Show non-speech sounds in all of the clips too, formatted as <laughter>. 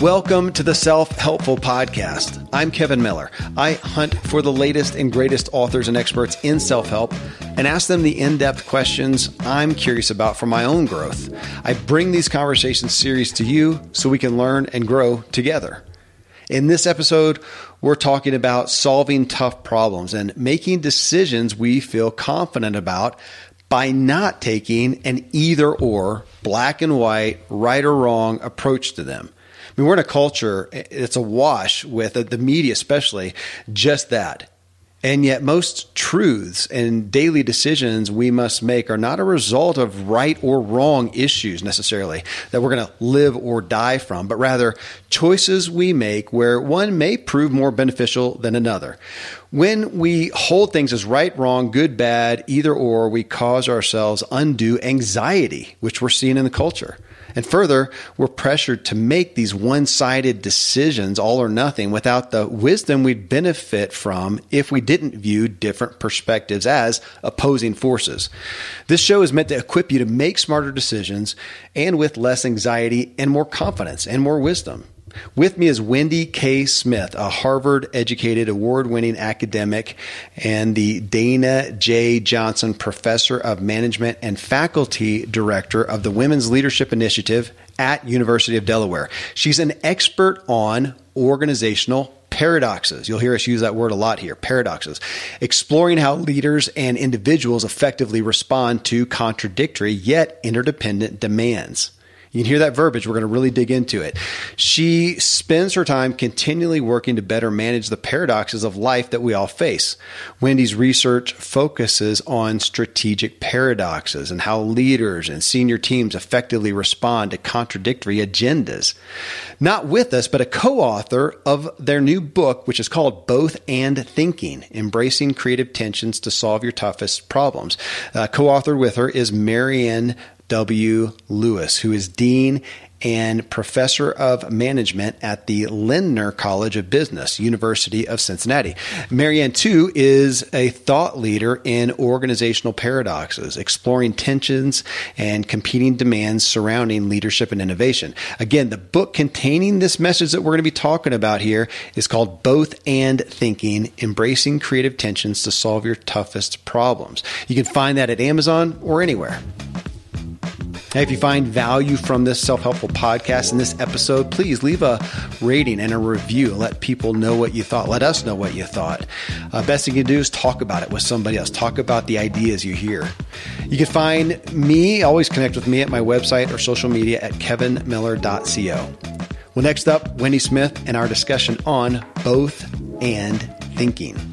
Welcome to the Self Helpful Podcast. I'm Kevin Miller. I hunt for the latest and greatest authors and experts in self help and ask them the in depth questions I'm curious about for my own growth. I bring these conversation series to you so we can learn and grow together. In this episode, we're talking about solving tough problems and making decisions we feel confident about by not taking an either or, black and white, right or wrong approach to them. I mean, we're in a culture, it's awash with the media, especially, just that. And yet, most truths and daily decisions we must make are not a result of right or wrong issues necessarily that we're going to live or die from, but rather choices we make where one may prove more beneficial than another. When we hold things as right, wrong, good, bad, either or, we cause ourselves undue anxiety, which we're seeing in the culture. And further, we're pressured to make these one sided decisions, all or nothing, without the wisdom we'd benefit from if we didn't view different perspectives as opposing forces. This show is meant to equip you to make smarter decisions and with less anxiety and more confidence and more wisdom. With me is Wendy K. Smith, a Harvard educated award winning academic and the Dana J. Johnson Professor of Management and Faculty Director of the Women's Leadership Initiative at University of Delaware. She's an expert on organizational paradoxes. You'll hear us use that word a lot here paradoxes. Exploring how leaders and individuals effectively respond to contradictory yet interdependent demands. You can hear that verbiage. We're going to really dig into it. She spends her time continually working to better manage the paradoxes of life that we all face. Wendy's research focuses on strategic paradoxes and how leaders and senior teams effectively respond to contradictory agendas. Not with us, but a co author of their new book, which is called Both and Thinking Embracing Creative Tensions to Solve Your Toughest Problems. Uh, co authored with her is Marianne W. Lewis, who is Dean and Professor of Management at the Lindner College of Business, University of Cincinnati. Marianne, too, is a thought leader in organizational paradoxes, exploring tensions and competing demands surrounding leadership and innovation. Again, the book containing this message that we're going to be talking about here is called Both and Thinking Embracing Creative Tensions to Solve Your Toughest Problems. You can find that at Amazon or anywhere. Hey, if you find value from this self helpful podcast in this episode, please leave a rating and a review. Let people know what you thought. Let us know what you thought. Uh, best thing you can do is talk about it with somebody else. Talk about the ideas you hear. You can find me, always connect with me at my website or social media at kevinmiller.co. Well, next up, Wendy Smith and our discussion on both and thinking.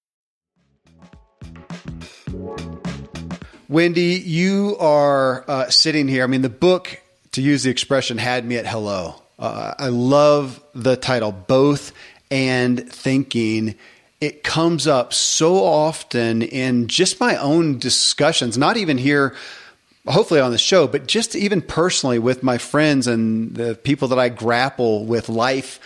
Wendy, you are uh, sitting here. I mean, the book, to use the expression, had me at hello. Uh, I love the title, Both and thinking it comes up so often in just my own discussions, not even here, hopefully on the show, but just even personally with my friends and the people that I grapple with life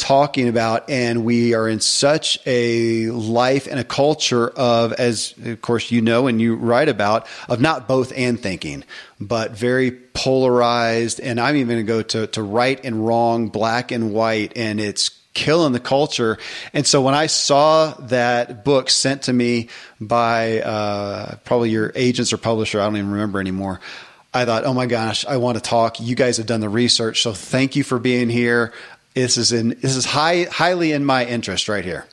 talking about and we are in such a life and a culture of as of course you know and you write about of not both and thinking but very polarized and i'm even going to go to, to right and wrong black and white and it's killing the culture. And so when I saw that book sent to me by uh, probably your agents or publisher, I don't even remember anymore. I thought, oh my gosh, I want to talk. You guys have done the research, so thank you for being here. This is in this is high highly in my interest right here.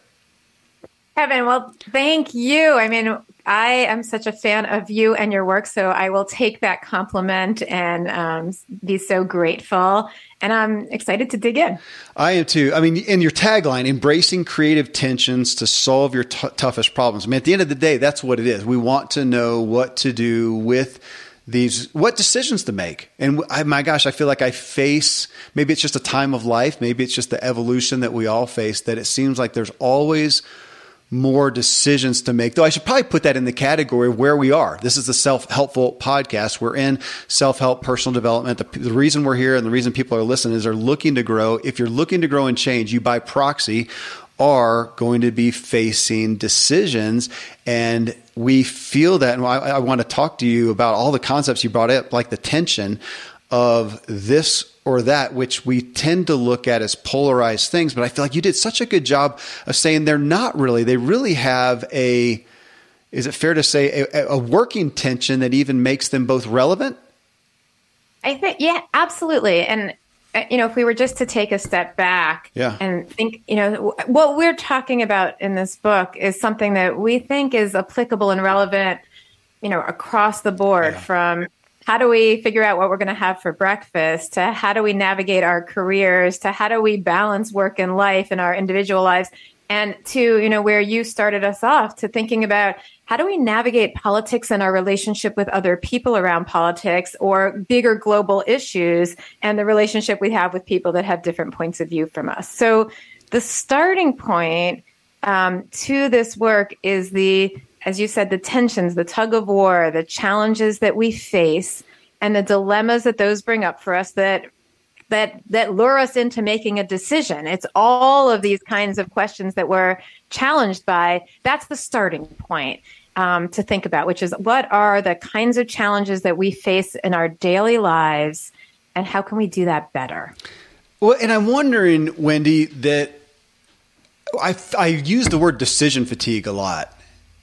Kevin, well, thank you. I mean, I am such a fan of you and your work, so I will take that compliment and um, be so grateful. And I'm excited to dig in. I am too. I mean, in your tagline, embracing creative tensions to solve your t- toughest problems. I mean, at the end of the day, that's what it is. We want to know what to do with these what decisions to make and I, my gosh i feel like i face maybe it's just a time of life maybe it's just the evolution that we all face that it seems like there's always more decisions to make. Though I should probably put that in the category of where we are. This is the self helpful podcast. We're in self help, personal development. The, the, reason we're here and the reason people are listening is they're looking to grow. If you're looking to grow and change, you by proxy are going to be facing decisions. And we feel that. And I, I want to talk to you about all the concepts you brought up, like the tension of this or that, which we tend to look at as polarized things. But I feel like you did such a good job of saying they're not really. They really have a, is it fair to say, a, a working tension that even makes them both relevant? I think, yeah, absolutely. And, Uh, you know, if we were just to take a step back yeah. and think, you know, what we're talking about in this book is something that we think is applicable and relevant, you know, across the board yeah. from how do we figure out what we're going to have for breakfast to how do we navigate our careers to how do we balance work and life in our individual lives and to you know where you started us off to thinking about how do we navigate politics and our relationship with other people around politics or bigger global issues and the relationship we have with people that have different points of view from us. So the starting point um, to this work is the as you said, the tensions, the tug of war, the challenges that we face, and the dilemmas that those bring up for us that that that lure us into making a decision. It's all of these kinds of questions that we're challenged by. That's the starting point um, to think about, which is what are the kinds of challenges that we face in our daily lives, and how can we do that better? Well, and I'm wondering, Wendy, that I I use the word decision fatigue a lot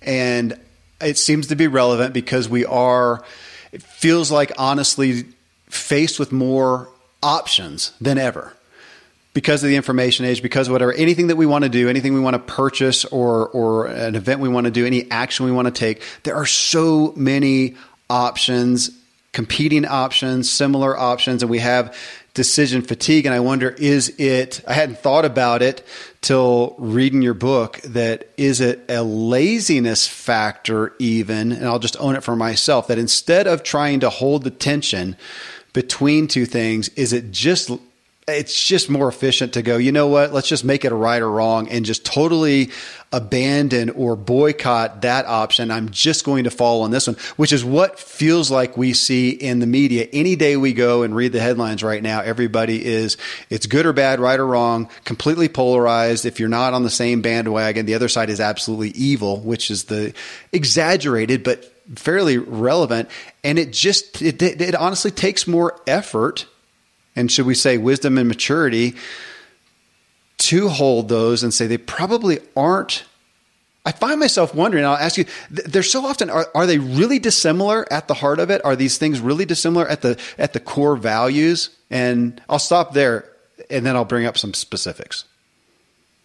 and it seems to be relevant because we are, it feels like honestly faced with more options than ever because of the information age, because whatever, anything that we want to do, anything we want to purchase or, or an event we want to do, any action we want to take, there are so many options, competing options, similar options, and we have decision fatigue. And I wonder, is it, I hadn't thought about it till reading your book, that is it a laziness factor even? And I'll just own it for myself that instead of trying to hold the tension between two things, is it just it's just more efficient to go, you know what, let's just make it a right or wrong and just totally abandon or boycott that option. I'm just going to fall on this one, which is what feels like we see in the media. Any day we go and read the headlines right now, everybody is, it's good or bad, right or wrong, completely polarized. If you're not on the same bandwagon, the other side is absolutely evil, which is the exaggerated, but fairly relevant. And it just, it, it honestly takes more effort and should we say wisdom and maturity to hold those and say they probably aren't I find myself wondering, I'll ask you, they're so often, are, are they really dissimilar at the heart of it? Are these things really dissimilar at the, at the core values? And I'll stop there and then I'll bring up some specifics.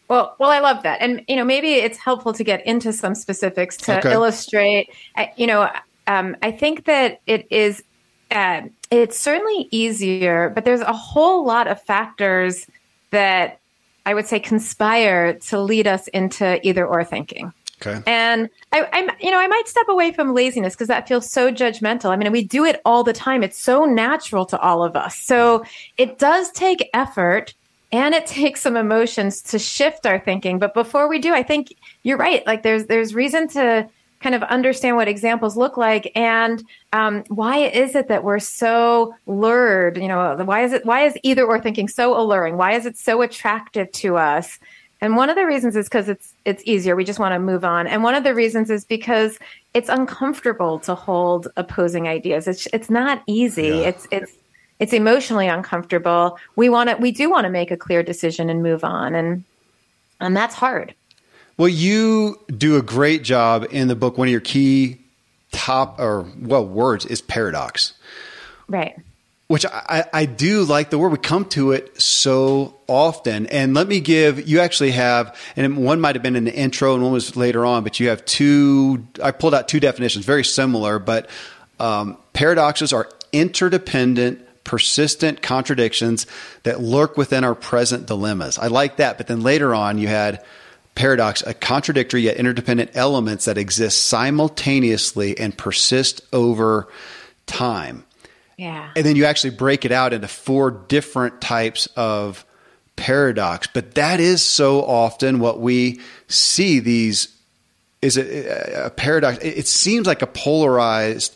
Well, well, I love that. And, you know, maybe it's helpful to get into some specifics to okay. illustrate, you know, um, I think that it is uh, it's certainly easier, but there's a whole lot of factors that I would say conspire to lead us into either or thinking. Okay. And I, am you know, I might step away from laziness because that feels so judgmental. I mean, we do it all the time. It's so natural to all of us. So it does take effort and it <laughs> takes some emotions to shift our thinking. But before we do, I think you're right. Like there's there's reason to kind of understand what examples look like and um, why is it that we're so lured? You know why is it why is either or thinking so alluring? Why is it so attractive to us? And one of the reasons is because it's it's easier. We just want to move on. And one of the reasons is because it's uncomfortable to hold opposing ideas. It's it's not easy. Yeah. it's it's it's emotionally uncomfortable we want to we do want to make a clear decision and move on and and that's hard well, you do a great job in the book. One of your key top or well words is paradox. Right. Which I, I do like the word. We come to it so often. And let me give you actually have, and one might have been in the intro and one was later on, but you have two. I pulled out two definitions, very similar, but um, paradoxes are interdependent persistent contradictions that lurk within our present dilemmas. I like that. But then later on, you had paradox, a contradictory yet interdependent elements that exist simultaneously and persist over time. Yeah. And then you actually break it out into four different types of paradox. But that is so often what we see these is a, uh, a paradox. It seems like a polarized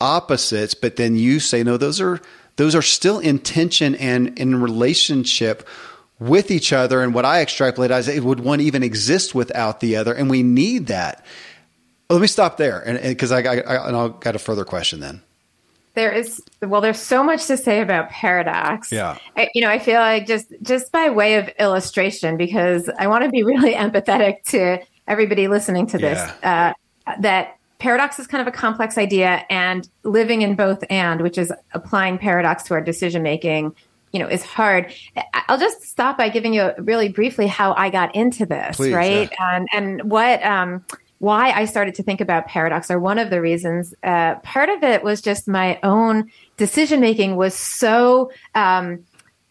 opposites, but then you say, no, those are those are still in tension and in relationship with each other. And what I extrapolate is it would one even exist without the other, and we need that. Let me stop there, and because I, I, I and I'll got a further question then. There is well, there's so much to say about paradox. Yeah, I, you know, I feel like just just by way of illustration, because I want to be <laughs> really empathetic to everybody listening to this. Yeah. Uh, that paradox is kind of a complex idea, and living in both and, which is applying paradox to our decision making, you know is hard. I'll just stop by giving you really briefly how i got into this Please, right? yeah. and and what um why i started to think about paradox or one of the reasons. Uh, part of it was just my own decision making was so um,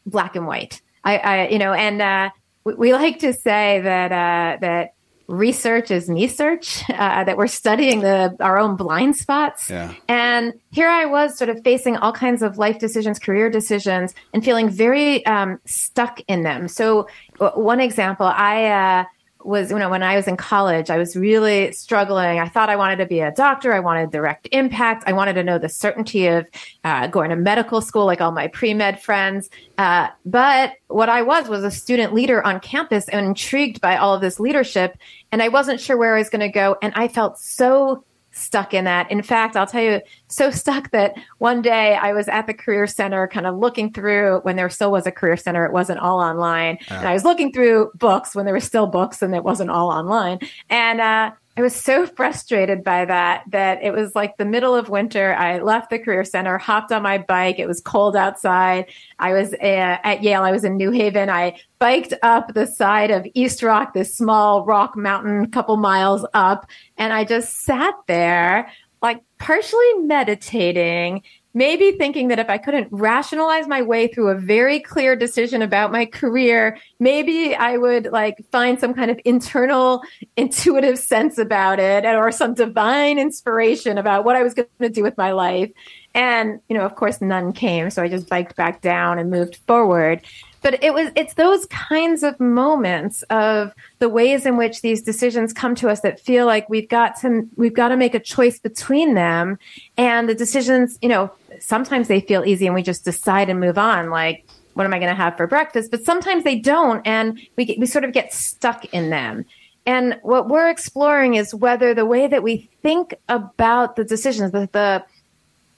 black and white. I, I you know and uh, we, we, like to say that uh, that research is me search <laughs> uh, that we're studying the our own blind spots yeah. and here i was sort of facing all kinds of life decisions career decisions and feeling very um, stuck in them so one example i uh, was you know when I was in college, I was really struggling. I thought I wanted to be a doctor. I wanted direct impact. I wanted to know the certainty of uh, going to medical school, like all my pre med friends. Uh, but what I was was a student leader on campus and intrigued by all of this leadership, and I wasn't sure where I was going to go. And I felt so stuck in that. In fact, I'll tell you, so stuck that one day I was at the Career Center, kind of looking through when there still was a Career Center, it wasn't all online. Uh. And I was looking through books when there were still books and it wasn't all online. And uh, I was so <laughs> frustrated by that that it was like the middle of winter. I left the career center, hopped on my bike. It was cold outside. I was uh, at Yale. I was in New Haven. I biked up the side of East Rock, this small rock mountain, couple miles up, and I just sat there, like partially meditating maybe thinking that if I couldn't rationalize my way through a very clear decision about my career, maybe I would like find some kind of internal intuitive sense about it or some divine inspiration about what I was going to do with my life. And, you know, of course, none came. So I just biked back down and moved forward but it was it's those kinds of moments of the ways in which these decisions come to us that feel like we've got to we've got to make a choice between them and the decisions you know sometimes they feel easy and we just decide and move on like what am i going to have for breakfast but sometimes they don't and we get, we sort of get stuck in them and what we're exploring is whether the way that we think about the decisions the, the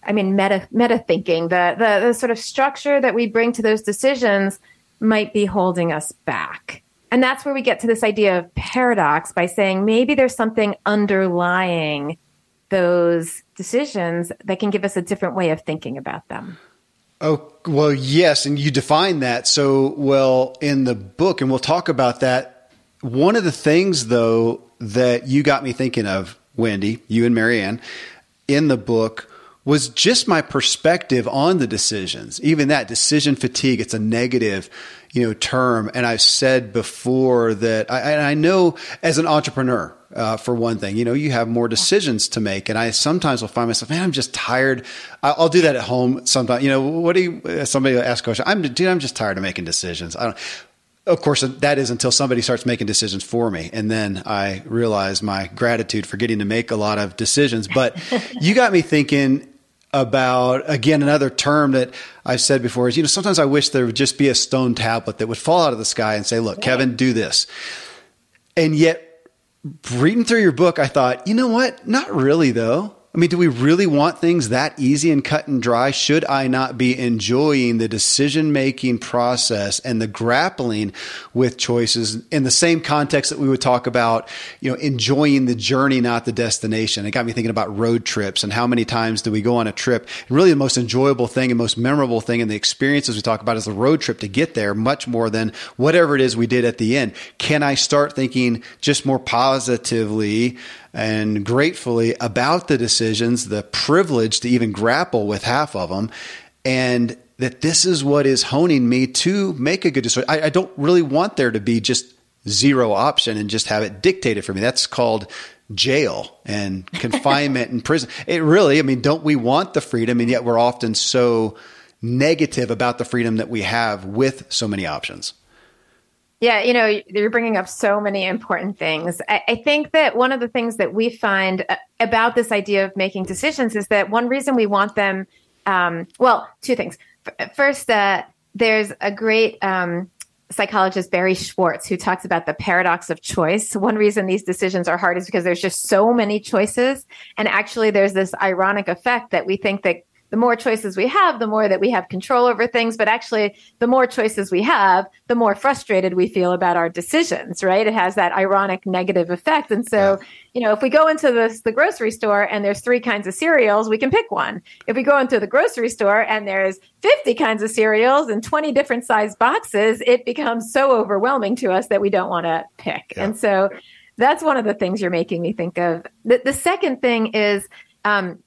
I mean, meta meta thinking, the, the the sort of structure that we bring to those decisions might be holding us back. And that's where we get to this idea of paradox by saying maybe there's something underlying those decisions that can give us a different way of thinking about them. Oh, well, yes. And you define that so well in the book, and we'll talk about that. One of the things, though, that you got me thinking of, Wendy, you and Marianne, in the book was just my perspective on the decisions. Even that decision fatigue, it's a negative. you know, term. And I've said before that I, I know as an entrepreneur, uh, for one thing. You know, you have more decisions to make, and I sometimes will find myself, man, I'm just tired. I'll do that at home sometimes. You know, what do you? Somebody will ask a question. I'm, dude, I'm just tired of making decisions. I don't. Of course, that is until somebody starts making decisions for me, and then I realize my gratitude for getting to make a lot of decisions. But <laughs> you got me thinking about again another term that I've said before is you know sometimes I wish there would just be a stone tablet that would fall out of the sky and say, "Look, Kevin, do this," and yet reading through your book, I thought, you know what? Not really, though. I mean, do we really want things that easy and cut and dry? Should I not be enjoying the decision making process and the grappling with choices in the same context that we would talk about, you know, enjoying the journey, not the destination? It got me thinking about road trips and how many times do we go on a trip? And really the most enjoyable thing and most memorable thing in the experiences we talk about is the road trip to get there much more than whatever it is we did at the end. Can I start thinking just more positively and gratefully about the decisions, the privilege to even grapple with half of them, and that this is what is honing me to make a good decision. I, I don't really want there to be just zero option and just have it dictated for me. That's called jail and <laughs> confinement and prison. It really, I mean, don't we want the freedom? And yet we're often so negative about the freedom that we have with so many options. Yeah, you know, you're bringing up so many important things. I, I, think that one of the things that we find uh, about this idea of making decisions is that one reason we want them, um, well, two things. First, uh, there's a great um, psychologist, Barry Schwartz, who talks about the paradox of choice. One reason these decisions are hard is because there's just so many choices. And actually, there's this ironic effect that we think that the more choices we have, the more that we have control over things. But actually, the more choices we have, the more frustrated we feel about our decisions, right? It has that ironic negative effect. And so, yeah. you know, if we go into the, the grocery store and there's three kinds of cereals, we can pick one. If we go into the grocery store and there's 50 kinds of cereals and 20 different size boxes, it becomes so overwhelming to us that we don't want to pick. Yeah. And so, that's one of the things you're making me think of. The, the second thing is, um,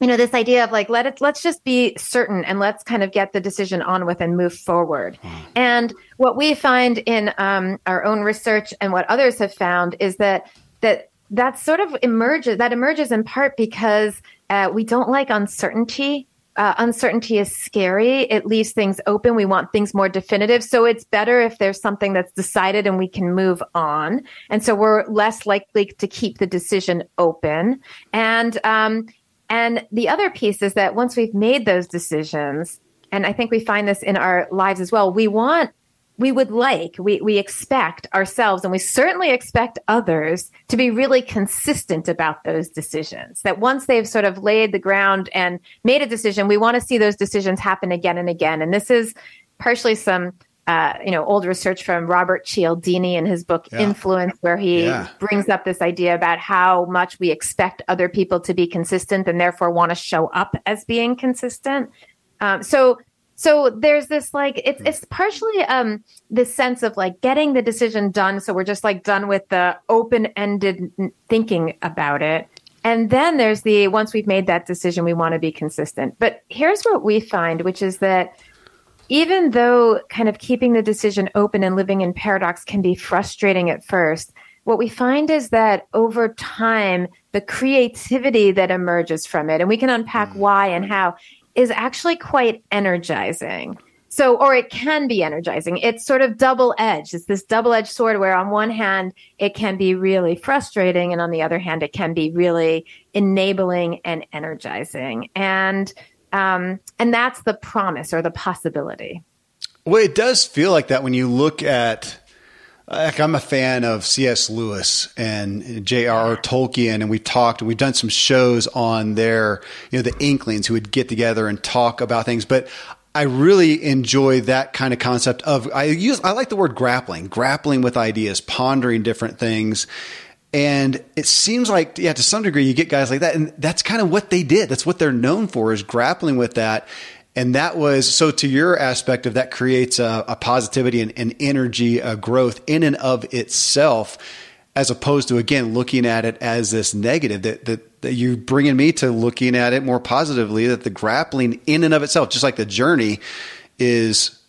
you know this idea of like let it let's just be certain and let's kind of get the decision on with and move forward mm. and what we find in um, our own research and what others have found is that that that sort of emerges that emerges in part because uh, we don't like uncertainty uh, uncertainty is scary. It leaves things open. We want things more definitive. So it's better if there's something that's decided and we can move on. And so we're less likely to keep the decision open. And um, and the other piece is that once we've made those decisions, and I think we find this in our lives as well, we want, we would like, we, we expect ourselves, and we certainly expect others to be really consistent about those decisions. That once they've sort of laid the ground and made a decision, we want to see those decisions happen again and again. And this is partially some uh, you know, old research from Robert Cialdini in his book yeah. Influence, where he yeah. brings up this idea about how much we expect other people to be consistent and therefore want to show up as being consistent. Um, so, so there's this like it's it's partially um this sense of like getting the decision done. So we're just like done with the open ended thinking about it. And then there's the once we've made that decision, we want to be consistent. But here's what we find, which is that even though kind of keeping the decision open and living in paradox can be frustrating at first, what we find is that over time, the creativity that emerges from it, and we can unpack mm. why and how, is actually quite energizing. So, or it can be energizing. It's sort of double edged. It's this double edged sword where, on one hand, it can be really frustrating, and on the other hand, it can be really enabling and energizing. And um, and that's the promise or the possibility. Well, it does feel like that when you look at like I'm a fan of C.S. Lewis and J.R.R. Tolkien, and we've talked. We've done some shows on their, you know, the Inklings who would get together and talk about things. But I really enjoy that kind of concept of I use I like the word grappling, grappling with ideas, pondering different things. And it seems like, yeah, to some degree, you get guys like that. And that's kind of what they did. That's what they're known for is grappling with that. And that was so to your aspect of that creates a, a positivity and, and energy, a growth in and of itself, as opposed to, again, looking at it as this negative that, that, that you're bringing me to looking at it more positively, that the grappling in and of itself, just like the journey is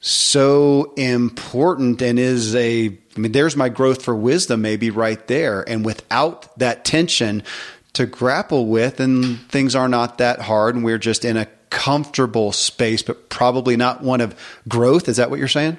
so important and is a I mean there's my growth for wisdom maybe right there. And without that tension to grapple with and things are not that hard and we're just in a comfortable space but probably not one of growth. Is that what you're saying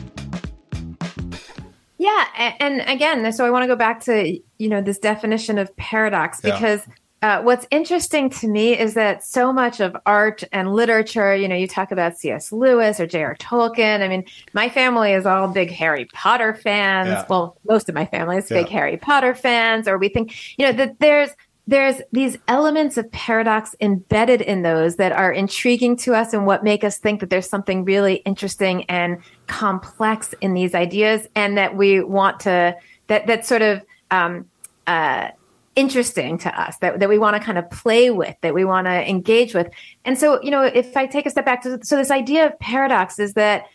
Yeah, and again, so I want to go back to you know this definition of paradox because yeah. uh, what's interesting to me is that so much of art and literature, you know, you talk about C.S. Lewis or J.R. Tolkien. I mean, my family is all big Harry Potter fans. Yeah. Well, most of my family is yeah. big Harry Potter fans, or we think you know that there's there's these elements of paradox embedded in those that are intriguing to us and what make us think that there's something really interesting and complex in these ideas and that we want to that that's sort of um, uh, interesting to us that, that we want to kind of play with that we want to engage with. And so you know if i take a step back to so this idea of paradox is that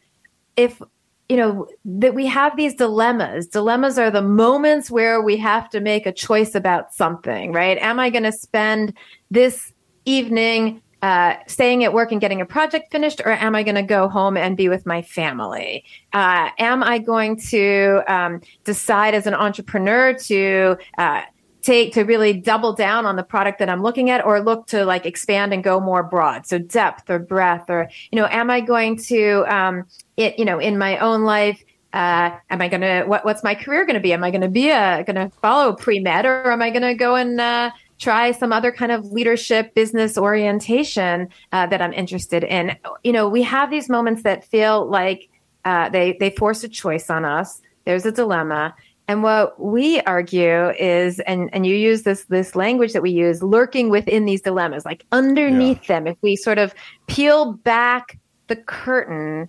if you know that we have these dilemmas dilemmas are the moments where we have to make a choice about something right am i going to spend this evening uh, staying at work and getting a project finished, or am I going to go home and be with my family? Uh, am I going to um, decide as an entrepreneur to uh, take to really double down on the product that I'm looking at, or look to like expand and go more broad? So depth or breadth, or you know, am I going to um, it? You know, in my own life. Uh, am I gonna what, what's my career gonna be? Am I gonna be a gonna follow pre med or am I gonna go and uh, try some other kind of leadership business orientation uh, that I'm interested in. You know, we have these moments that feel like uh, they they force a choice on us. There's a dilemma. And what we argue is, and, and you use this this language that we use, lurking within these dilemmas, like underneath yeah. them, if we sort of peel back the curtain,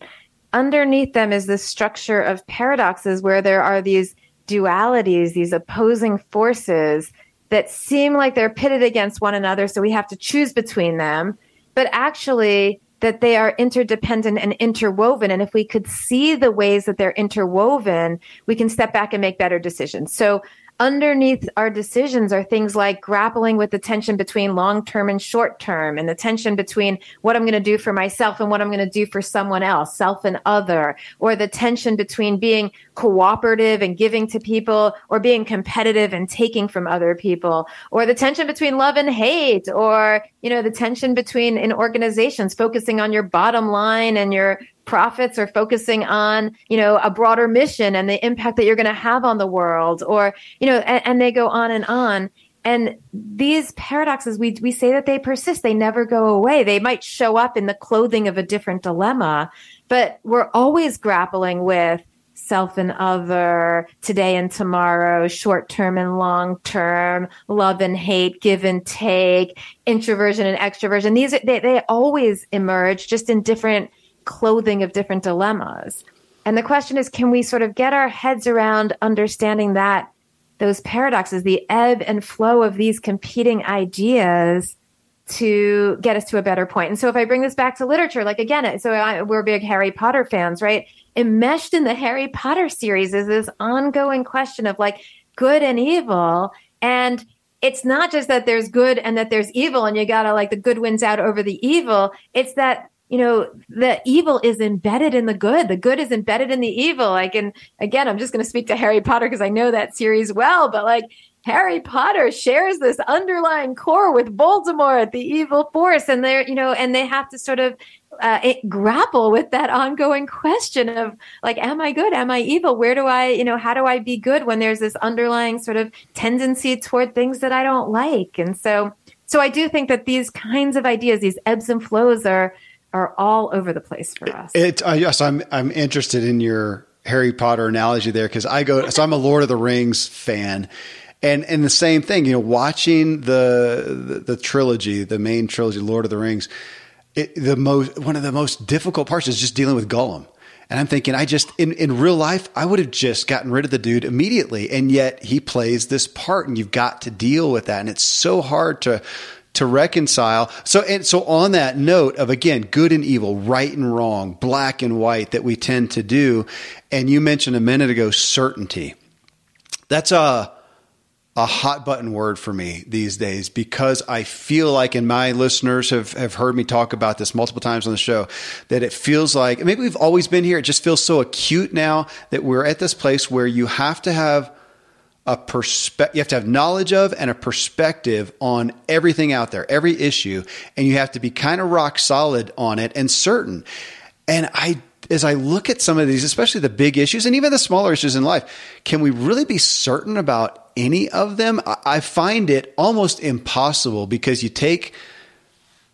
underneath them is this structure of paradoxes where there are these dualities, these opposing forces that seem like they're pitted against one another. So we have to choose between them, but actually that they are interdependent and interwoven. And if we could see the ways that they're interwoven, we can step back and make better decisions. So underneath our decisions are things like grappling with the tension between long term and short term and the tension between what I'm going to do for myself and what I'm going to do for someone else, self and other, or the tension between being cooperative and giving to people or being competitive and taking from other people, or the tension between love and hate, or, you know, the tension between in organizations focusing on your bottom line and your profits or focusing on, you know, a broader mission and the impact that you're going to have on the world or, you know, and, and they go on and on. And these paradoxes, we, we say that they persist. They never go away. They might show up in the clothing of a different dilemma, but we're always grappling with self and other, today and tomorrow, short term and long term, love and hate, give and take, introversion and extroversion. These they, they always emerge just in different clothing of different dilemmas. And the question is can we sort of get our heads around understanding that those paradoxes, the ebb and flow of these competing ideas to get us to a better point. And so if I bring this back to literature, like again, so I, we're big Harry Potter fans, right? Enmeshed in the Harry Potter series is this ongoing question of like good and evil. And it's not just that there's good and that there's evil and you gotta like the good wins out over the evil. It's that you know, the evil is embedded in the good. The good is embedded in the evil. Like, and again, I'm just going to speak to Harry Potter because I know that series well, but like Harry Potter shares this underlying core with Voldemort, the evil force. And they're, you know, and they have to sort of uh, it, grapple with that ongoing question of like, am I good? Am I evil? Where do I, you know, how do I be good when there's this underlying sort of tendency toward things that I don't like? And so, so I do think that these kinds of ideas, these ebbs and flows are, are all over the place for us. It, uh, yes, I'm I'm interested in your Harry Potter analogy there because I go so I'm a Lord of the Rings fan. And and the same thing, you know, watching the the, the trilogy, the main trilogy, Lord of the Rings, it, the most one of the most difficult parts is just dealing with Gollum. And I'm thinking, I just in in real life, I would have just gotten rid of the dude immediately, and yet he plays this part, and you've got to deal with that, and it's so hard to to reconcile. So, and so on that note of again, good and evil, right and wrong, black and white that we tend to do. And you mentioned a minute ago, certainty. That's a, a hot button word for me these days because I feel like, and my listeners have, have heard me talk about this multiple times on the show, that it feels like maybe we've always been here. It just feels so acute now that we're at this place where you have to have a perspective you have to have knowledge of and a perspective on everything out there every issue and you have to be kind of rock solid on it and certain. And i as i look at some of these especially the big issues and even the smaller issues in life can we really be certain about any of them? I find it almost impossible because you take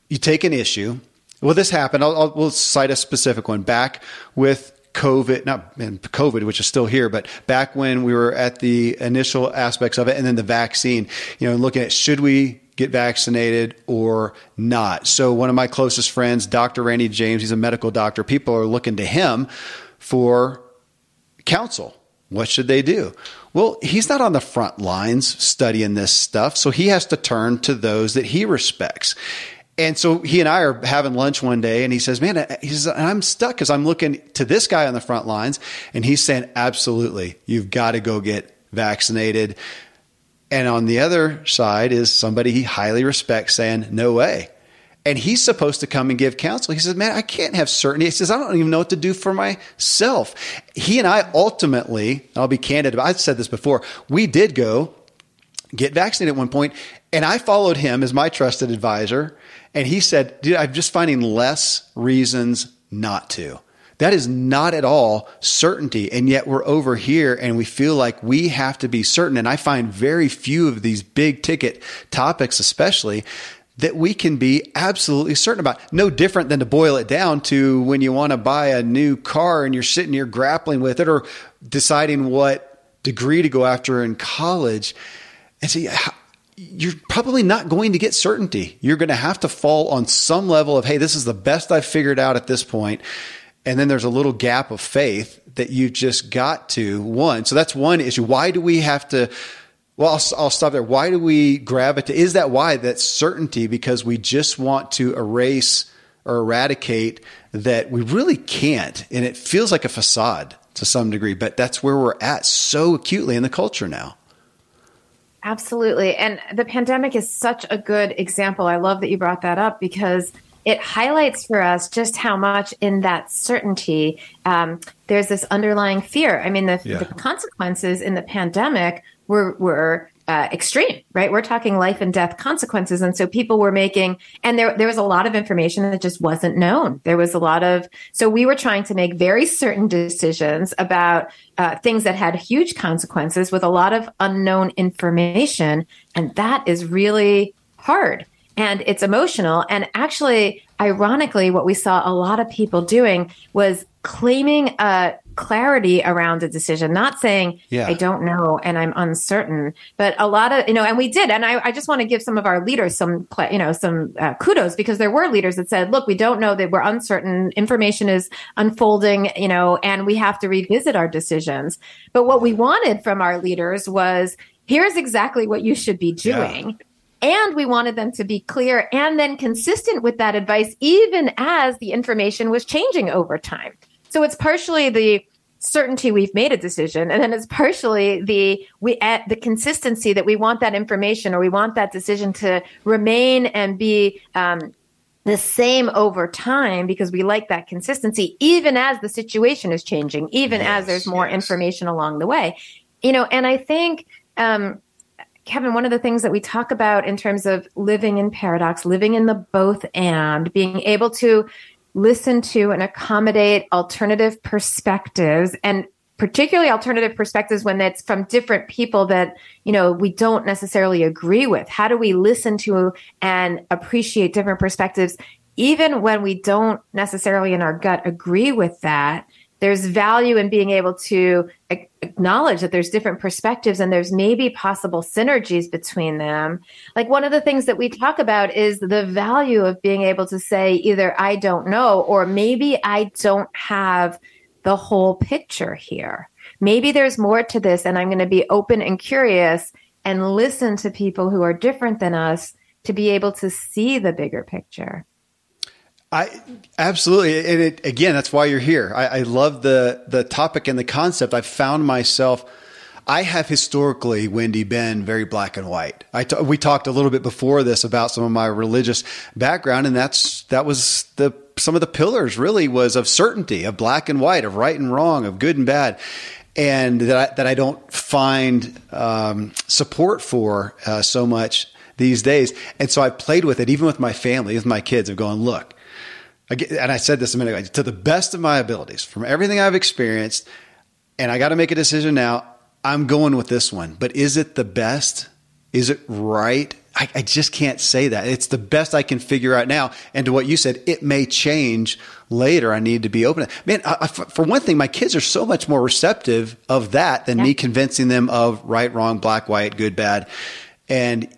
you take an issue. Well this happened I'll, I'll we'll cite a specific one. Back with COVID, not COVID, which is still here, but back when we were at the initial aspects of it and then the vaccine, you know, looking at should we get vaccinated or not. So one of my closest friends, Dr. Randy James, he's a medical doctor. People are looking to him for counsel. What should they do? Well, he's not on the front lines studying this stuff, so he has to turn to those that he respects. And so he and I are having lunch one day and he says, man, uh, he says, I'm stuck because I'm looking to this guy on the front lines. And he's saying, absolutely, you've got to go get vaccinated. And on the other side is somebody he highly respects saying, no way. and he's supposed to come and give counsel. He says, Man, I can't have certainty. He says, I don't even know what to do for myself. He and I ultimately, I'll be candid, I've said this before, we did go get vaccinated at one point, and I followed him as my trusted advisor. And he said, Dude, I'm just finding less reasons not to. That is not at all certainty. And yet we're over here and we feel like we have to be certain. And I find very few of these big ticket topics, especially that we can be absolutely certain about. No different than to boil it down to when you want to buy a new car and you're sitting here grappling with it or deciding what degree to go after in college. And so you're probably not going to get certainty. You're going to have to fall on some level of, hey, this is the best I've figured out at this point. And then there's a little gap of faith that you just got to one. So that's one issue. Why do we have to? Well, I'll, I'll stop there. Why do we gravitate? Is that why? That certainty because we just want to erase or eradicate that we really can't. And it feels like a facade to some degree, but that's where we're at so acutely in the culture now. Absolutely. And the pandemic is such a good example. I love that you brought that up because it highlights for us just how much in that certainty um, there's this underlying fear. I mean, the, yeah. the consequences in the pandemic were were uh, extreme, right? We're talking life and death consequences, and so people were making, and there there was a lot of information that just wasn't known. There was a lot of, so we were trying to make very certain decisions about uh, things that had huge consequences with a lot of unknown information, and that is really hard and it's emotional. And actually, ironically, what we saw a lot of people doing was claiming a clarity around a decision, not saying, yeah. I don't know and I'm uncertain, but a lot of, you know, and we did. And I, I just want to give some of our leaders some, you know, some uh, kudos because there were leaders that said, look, we don't know that we're uncertain. Information is unfolding, you know, and we have to revisit our decisions. But what we wanted from our leaders was, here's exactly what you should be doing. Yeah and we wanted them to be clear and then consistent with that advice, even as the information was changing over time. So it's partially the certainty we've made a decision and then it's partially the we at the consistency that we want that information or we want that decision to remain and be um, the same over time because we like that consistency even as the situation is changing even yes, as there's more yes. information along the way you know and i think um, Kevin, one of the things that we talk about in terms of living in paradox, living in the both and, being able to listen to and accommodate alternative perspectives and particularly alternative perspectives when it's from different people that you know we don't necessarily agree with. How do we listen to and appreciate different perspectives even when we don't necessarily in our gut agree with that there's value in being able to acknowledge that there's different perspectives and there's maybe possible synergies between them. Like one of the things that we talk about is the value of being able to say either I don't know or maybe I don't have the whole picture here. Maybe there's more to this and I'm going to be open and curious and listen to people who are different than us to be able to see the bigger picture. I absolutely, and it, again, that's why you're here. I, I love the the topic and the concept. I've found myself. I have historically, Wendy, been very black and white. I t- we talked a little bit before this about some of my religious background, and that's that was the some of the pillars really was of certainty, of black and white, of right and wrong, of good and bad, and that I, that I don't find um, support for uh, so much these days. And so I played with it, even with my family, with my kids, of going, look, and I said this a minute ago, to the best of my abilities, from everything I've experienced, and I got to make a decision now. I'm going with this one, but is it the best? Is it right? I, I, just can't say that. It's the best I can figure out now. And to what you said, it may change later. I need to be open. Man, I, I, for one thing, my kids are so much more receptive of that than yeah. me convincing them of right, wrong, black, white, good, bad. And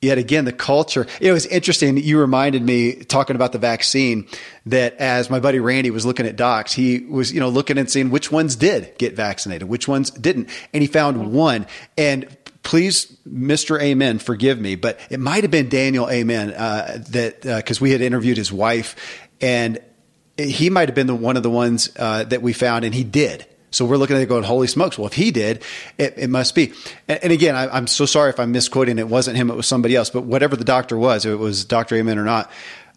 yet again, the culture, it was interesting. You reminded me talking about the vaccine that as my buddy Randy was looking at docs, he was, you know, looking and seeing which ones did get vaccinated, which ones didn't. And he found one. And please, Mr. Amen, forgive me, but it might have been Daniel Amen, uh, that, uh, cause we had interviewed his wife and he might have been the one of the ones, uh, that we found and he did. So we're looking at it going, holy smokes. Well, if he did, it, it must be. And, and again, I, am so sorry if I'm misquoting. It wasn't him. It was somebody else. But whatever the doctor was, it was Dr. Amen or not,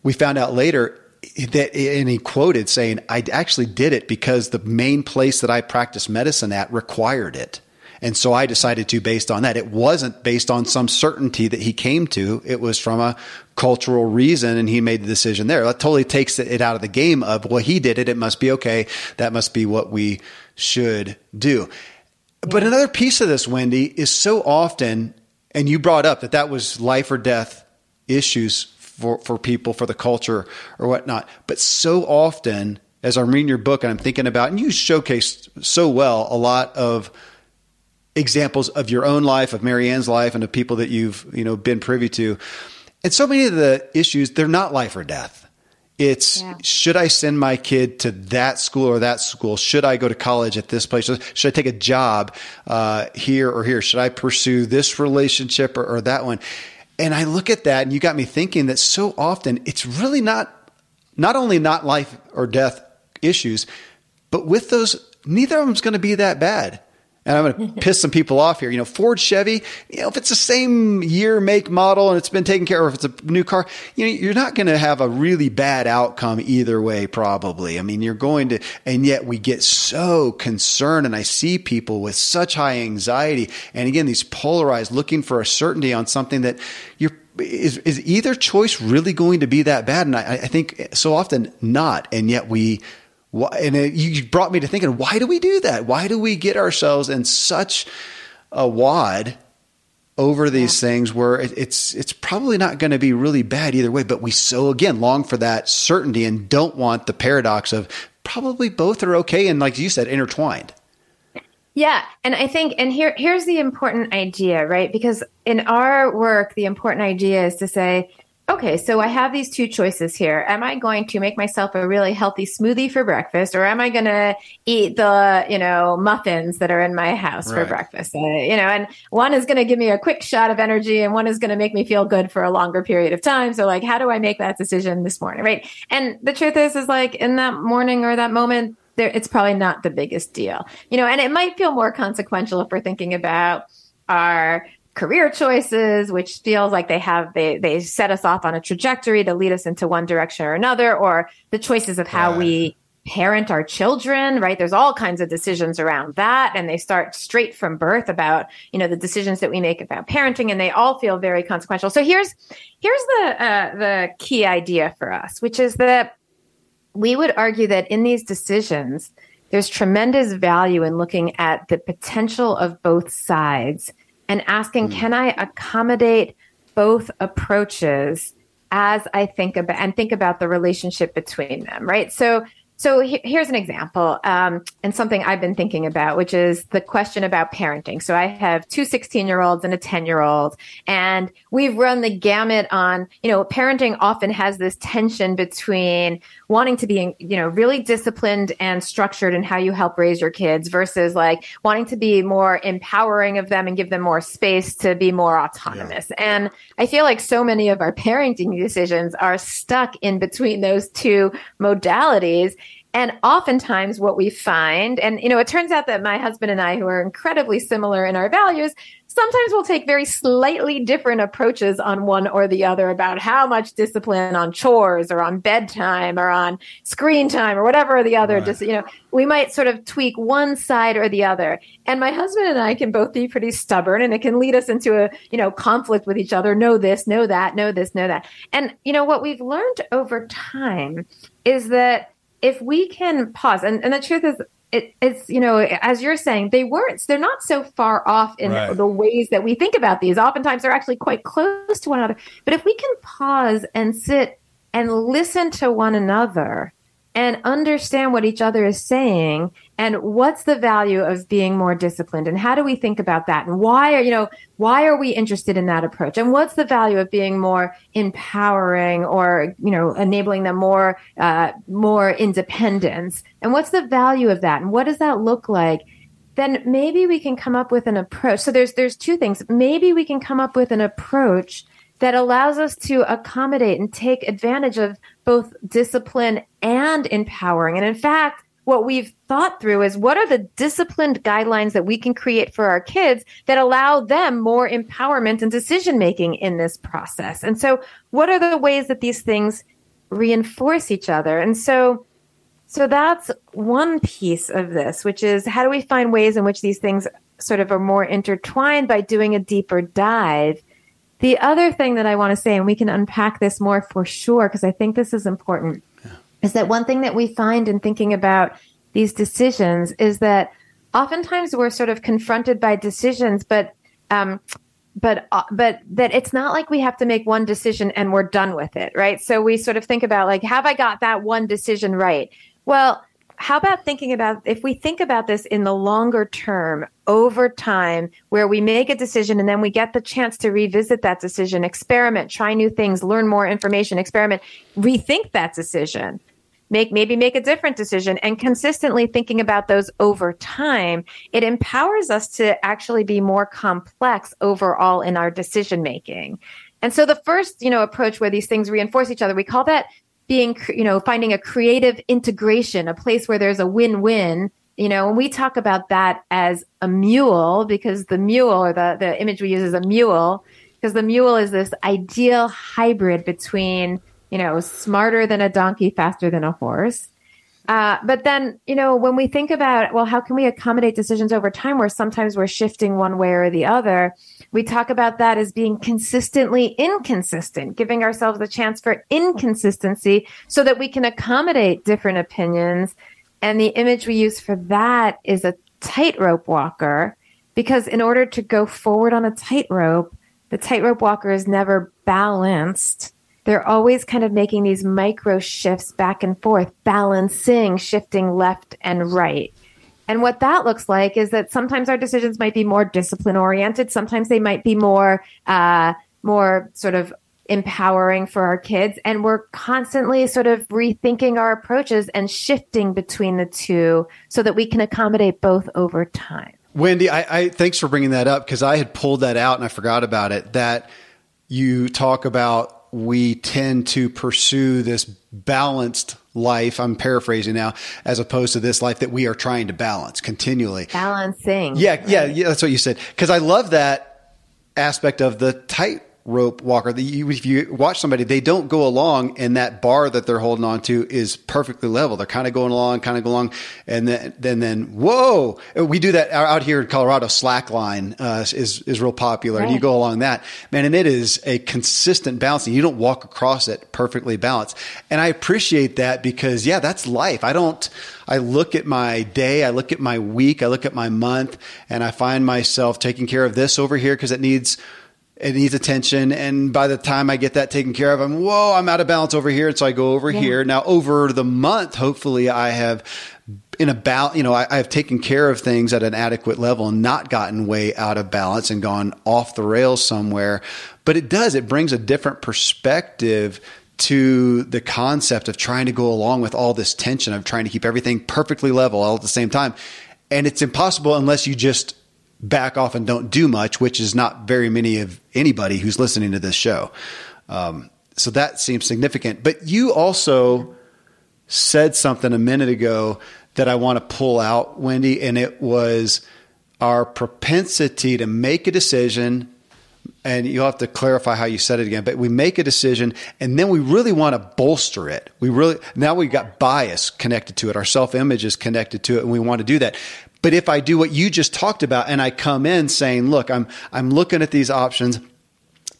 we found out later that, and he quoted saying, I actually did it because the main place that I practiced medicine at required it. And so I decided to based on that. It wasn't based on some certainty that he came to. It was from a cultural reason and he made the decision there. That totally takes it out of the game of, well, he did it. It must be okay. That must be what we should do. But another piece of this, Wendy, is so often, and you brought up that that was life or death issues for, for people, for the culture or whatnot. But so often, as I'm reading your book and I'm thinking about, and you showcased so well a lot of examples of your own life, of Marianne's life, and of people that you've you know been privy to. And so many of the issues, they're not life or death. It's yeah. should I send my kid to that school or that school? Should I go to college at this place? Should I take a job uh, here or here? Should I pursue this relationship or, or that one? And I look at that, and you got me thinking that so often it's really not not only not life or death issues, but with those, neither of them's going to be that bad and I'm going <laughs> to piss some people off here. You know, Ford, Chevy, you know, if it's the same year, make, model, and it's been taken care of, if it's a new car, you know, you're not going to have a really bad outcome either way, probably. I mean, you're going to, and yet we get so concerned, and I see people with such high anxiety, and again, these polarized, looking for a certainty on something that you're is is either choice really going to be that bad? And I, I think so often not, and yet we and it, you brought me to thinking, why do we do that? Why do we get ourselves in such a wad over these yeah. things where it, it's it's probably not going to be really bad either way, but we so again long for that certainty and don't want the paradox of probably both are okay and like you said intertwined. Yeah, and I think and here here's the important idea, right? Because in our work the important idea is to say okay, so I have these two choices here. Am I going to make myself a really healthy smoothie for breakfast, or am I going to eat the, you know, muffins that are in my house right. for breakfast? Uh, you know, and one is going to give me a quick shot of energy, and one is going to make me feel good for a longer period of time. So, like, how do I make that decision this morning, right? And the truth is, is like in that morning or that moment, there, it's probably not the biggest deal, you know, and it might feel more consequential if we're thinking about our career choices, which feels like they have they they set us off on a trajectory to lead us into one direction or another, or the choices of how we parent our children right? There's all kinds of decisions around that and they start straight from birth about you know the decisions that we make about parenting and they all feel very consequential. So here's here's the uh, the key idea for us which is that we would argue that in these decisions there's tremendous value in looking at the potential of both sides and asking, mm. can I accommodate both approaches as I think about and think about the relationship between them, right? So so he, here's an example, um, and something I've been thinking about, which is the question about parenting. So I have two 16 year olds and a 10 year old, and we've run the gamut on, you know, parenting often has this tension between wanting to be, you know, really disciplined and structured in how you help raise your kids versus like wanting to be more empowering of them and give them more space to be more autonomous. Yeah. And I feel like so many of our parenting decisions are stuck in between those two modalities. And oftentimes what we find, and you know, it turns out that my husband and I, who are incredibly similar in our values, sometimes we'll take very slightly different approaches on one or the other about how much discipline on chores or on bedtime or on screen time or whatever or the other right. just you know we might sort of tweak one side or the other. And my husband and i can both be pretty stubborn and it can lead us into a you know conflict with each other. Know this know that know this know that. And you know what we've learned over time is that if we can pause, and, and the truth is, it, it's you know as you're saying they weren't they're not so far off in right. the ways that we think about these oftentimes they're actually quite close to one another but if we can pause and sit and listen to one another and understand what each other is saying and what's the value of being more disciplined and how do we think about that and why are you know why are we interested in that approach and what's the value of being more empowering or you know enabling them more uh, more independence and what's the value of that and what does that look like? Then maybe we can come up with an approach. So there's there's two things. Maybe we can come up with an approach that allows us to accommodate and take advantage of both discipline and empowering. And in fact, what we've thought through is what are the disciplined guidelines that we can create for our kids that allow them more empowerment and decision making in this process. And so what are the ways that these things reinforce each other. And so, so that's one piece of this, which is how do we find ways in which these things sort of are more intertwined by doing a deeper dive? The other thing that I want to say, and we can unpack this more for sure, because I think this is important, yeah. is that one thing that we find in thinking about these decisions is that oftentimes we're sort of confronted by decisions, but um, but uh, but that it's not like we have to make one decision and we're done with it, right? So we sort of think about like, have I got that one decision right? Well, how about thinking about if we think about this in the longer term over time where we make a decision and then we get the chance to revisit that decision experiment try new things learn more information experiment rethink that decision. Make maybe make a different decision and consistently thinking about those over time it empowers us to actually be more complex overall in our decision making and so the first you know approach where these things reinforce each other we call that being you know finding a creative integration a place where there's a win-win you know when we talk about that as a mule because the mule or the, the image we use is a mule because the mule is this ideal hybrid between you know, smarter than a donkey, faster than a horse. Uh, but then, you know, when we think about, well, how can we accommodate decisions over time where sometimes we're shifting one way or the other? We talk about that as being consistently inconsistent, giving ourselves a chance for inconsistency so that we can accommodate different opinions. And the image we use for that is a tightrope walker, because in order to go forward on a tightrope, the tightrope walker is never balanced they're always kind of making these micro shifts back and forth, balancing, shifting left and right. And what that looks like is that sometimes our decisions might be more discipline oriented. Sometimes they might be more, uh, more sort of empowering for our kids. And we're constantly sort of rethinking our approaches and shifting between the two so that we can accommodate both over time. Wendy, I, I thanks for bringing that up because I had pulled that out and I forgot about it. That you talk about we tend to pursue this balanced life. I'm paraphrasing now, as opposed to this life that we are trying to balance continually. Balancing. Yeah, yeah, yeah. That's what you said. Because I love that aspect of the tight rope walker. The, if you watch somebody, they don't go along, and that bar that they're holding on to is perfectly level. They're kind of going along, kind of going along, and then then then whoa! We do that out here in Colorado. Slackline uh, is is real popular, right. and you go along that man, and it is a consistent balancing. You don't walk across it perfectly balanced, and I appreciate that because yeah, that's life. I don't. I look at my day, I look at my week, I look at my month, and I find myself taking care of this over here because it needs it needs attention. And by the time I get that taken care of, I'm, whoa, I'm out of balance over here. And so I go over yeah. here. Now, over the month, hopefully I have in about, you know, I, I, have taken care of things at an adequate level and not gotten way out of balance and gone off the rails somewhere. But it does, it brings a different perspective to the concept of trying to go along with all this tension of trying to keep everything perfectly level all at the same time. And it's impossible unless you just back off and don't do much, which is not very many of anybody who's listening to this show. Um, so that seems significant. But you also said something a minute ago that I want to pull out, Wendy, and it was our propensity to make a decision. And you'll have to clarify how you said it again, but we make a decision and then we really want to bolster it. We really, now we've got bias connected to it. Our self image is connected to it and we want to do that. But if I do what you just talked about and I come in saying, look, I'm, I'm looking at these options.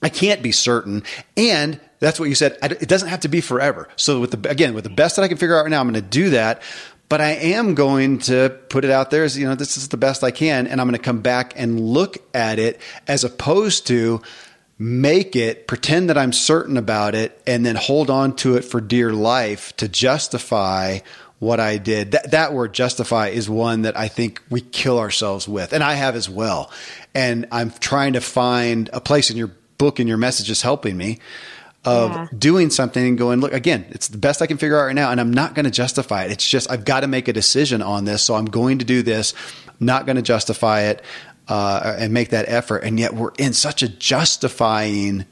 I can't be certain. And that's what you said. It doesn't have to be forever. So with the, again, with the best that I can figure out right now, I'm going to do that. But I am going to put it out there as, you know, this is the best I can. And I'm going to come back and look at it as opposed to make it, pretend that I'm certain about it, and then hold on to it for dear life to justify what I did. That, that word justify is one that I think we kill ourselves with, and I have as well. And I'm trying to find a place in your book and your message is helping me of yeah. doing something and going, look, again, it's the best I can figure out right now. And I'm not going to justify it. It's just, I've got to make a decision on this. So I'm going to do this, not going to justify it, uh, and make that effort. And yet we're in such a justifying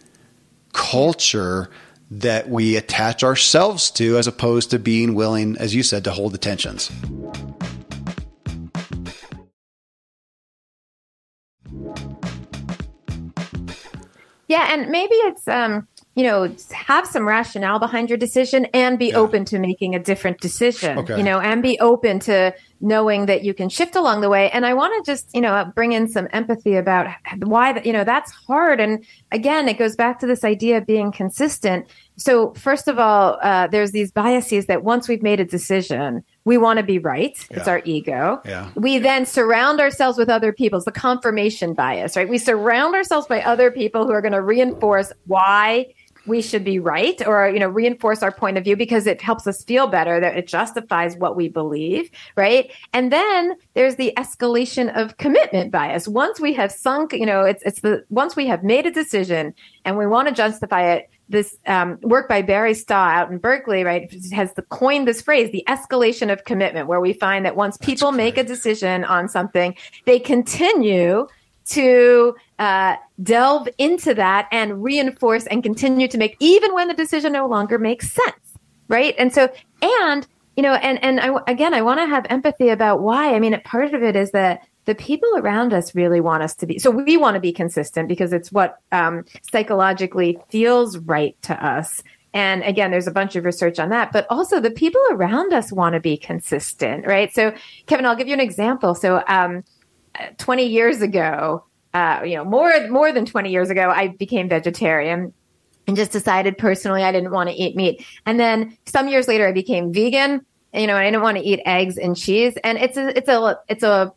culture that we attach ourselves to as opposed to being willing, as you said, to hold the tensions. Yeah, and maybe it's um you know, have some rationale behind your decision and be yeah. open to making a different decision, okay. you know, and be open to knowing that you can shift along the way. And I want to just, you know, bring in some empathy about why, you know, that's hard. And again, it goes back to this idea of being consistent. So, first of all, uh, there's these biases that once we've made a decision, we want to be right. Yeah. It's our ego. Yeah. We then surround ourselves with other people. It's the confirmation bias, right? We surround ourselves by other people who are going to reinforce why we should be right or you know reinforce our point of view because it helps us feel better that it justifies what we believe right? And then there's the escalation of commitment bias. Once we have sunk you know it's it's the once we have made a decision and we want to justify it this um, work by Barry Staw out in Berkeley, right, has the, coined this phrase, the escalation of commitment, where we find that once people make a decision on something, they continue to uh, delve into that and reinforce and continue to make, even when the decision no longer makes sense, right? And so, and you know, and and I, again, I want to have empathy about why. I mean, part of it is that the people around us really want us to be. So we want to be consistent because it's what um, psychologically feels right to us. And again, there's a bunch of research on that, but also the people around us want to be consistent, right? So, Kevin, I'll give you an example. So, um, 20 years ago, uh, you know, more more than 20 years ago, I became vegetarian and just decided personally I didn't want to eat meat. And then some years later, I became vegan. You know, I didn't want to eat eggs and cheese. And it's a it's a it's a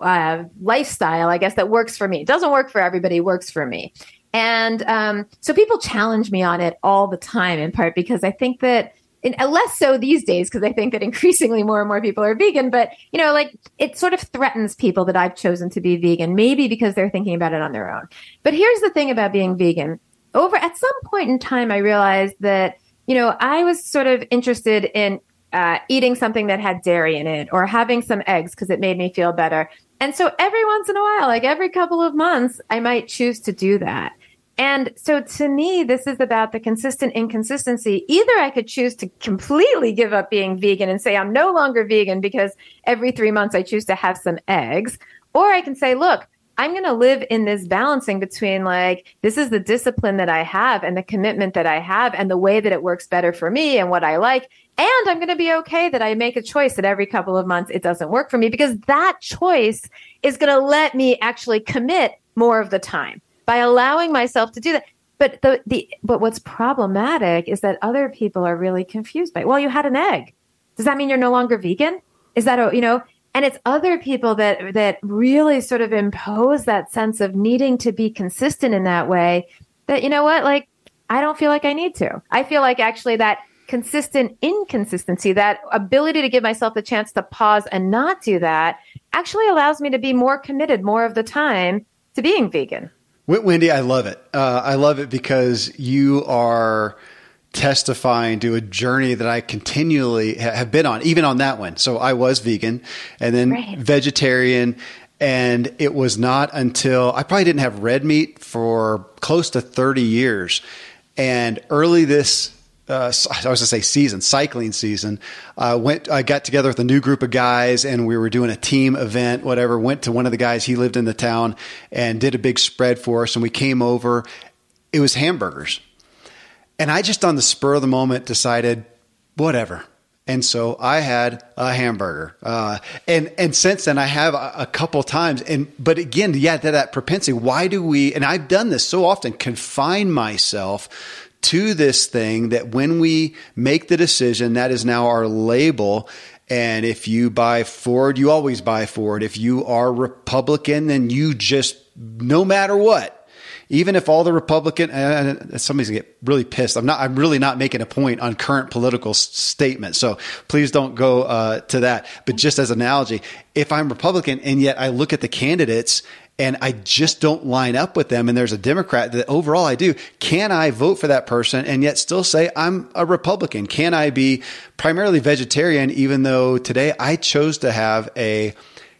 uh, lifestyle, I guess, that works for me. It doesn't work for everybody. Works for me. And um, so people challenge me on it all the time, in part because I think that and less so these days because I think that <laughs> increasingly more and more people are vegan. But you know, like it sort of threatens people that I've chosen to be vegan, maybe because they're thinking about it on their own. But here's the thing about being vegan. Over at some point in time, I realized that you know I was sort of interested in uh, eating something that had dairy in it or having some eggs because it made me feel better. And so every once in a while, like every couple of months, I might choose to do that. And so to me, this is about the consistent inconsistency. Either I could choose to completely give up being vegan and say I'm no longer vegan because every three months I choose to have some eggs, or I can say, look, I'm going to live in this balancing between like, this is the discipline that I have and the commitment that I have and the way that it works better for me and what I like. And I'm going to be okay that I make a choice that every couple of months it doesn't work for me because that choice is going to let me actually commit more of the time by allowing myself to do that. But the, the but what's problematic is that other people are really confused by, it. well, you had an egg. Does that mean you're no longer vegan? Is that a, you know, and it's other people that that really sort of impose that sense of needing to be consistent in that way that you know what like i don't feel like i need to i feel like actually that consistent inconsistency that ability to give myself the chance to pause and not do that actually allows me to be more committed more of the time to being vegan Wendy, I love it. Uh, I love it because you are testifying to a journey that I continually ha- have been on, even on that one. So I was vegan and then right. vegetarian. And it was not until I probably didn't have red meat for close to 30 years. And early this uh, <laughs> I was to say season, cycling season. Uh, went, I got together with a new group of guys and we were doing a team event, whatever. Went to one of the guys, he lived in the town and did a big spread for us. And we came over. It was hamburgers. And I just on the spur of the moment decided, whatever. And so I had a hamburger. Uh, and, and since then I have a, a, couple times. And, but again, yeah, that, that propensity, why do we, and I've done this so often, confine myself to this thing that when we make the decision, that is now our label. And if you buy Ford, you always buy Ford. If you are Republican, then you just, no matter what, even if all the Republican, uh, somebody's gonna get really pissed. I'm not, I'm really not making a point on current political s- statements. So please don't go uh, to that. But just as an analogy, if I'm Republican and yet I look at the candidates and I just don't line up with them and there's a Democrat that overall I do, can I vote for that person and yet still say I'm a Republican? Can I be primarily vegetarian even though today I chose to have a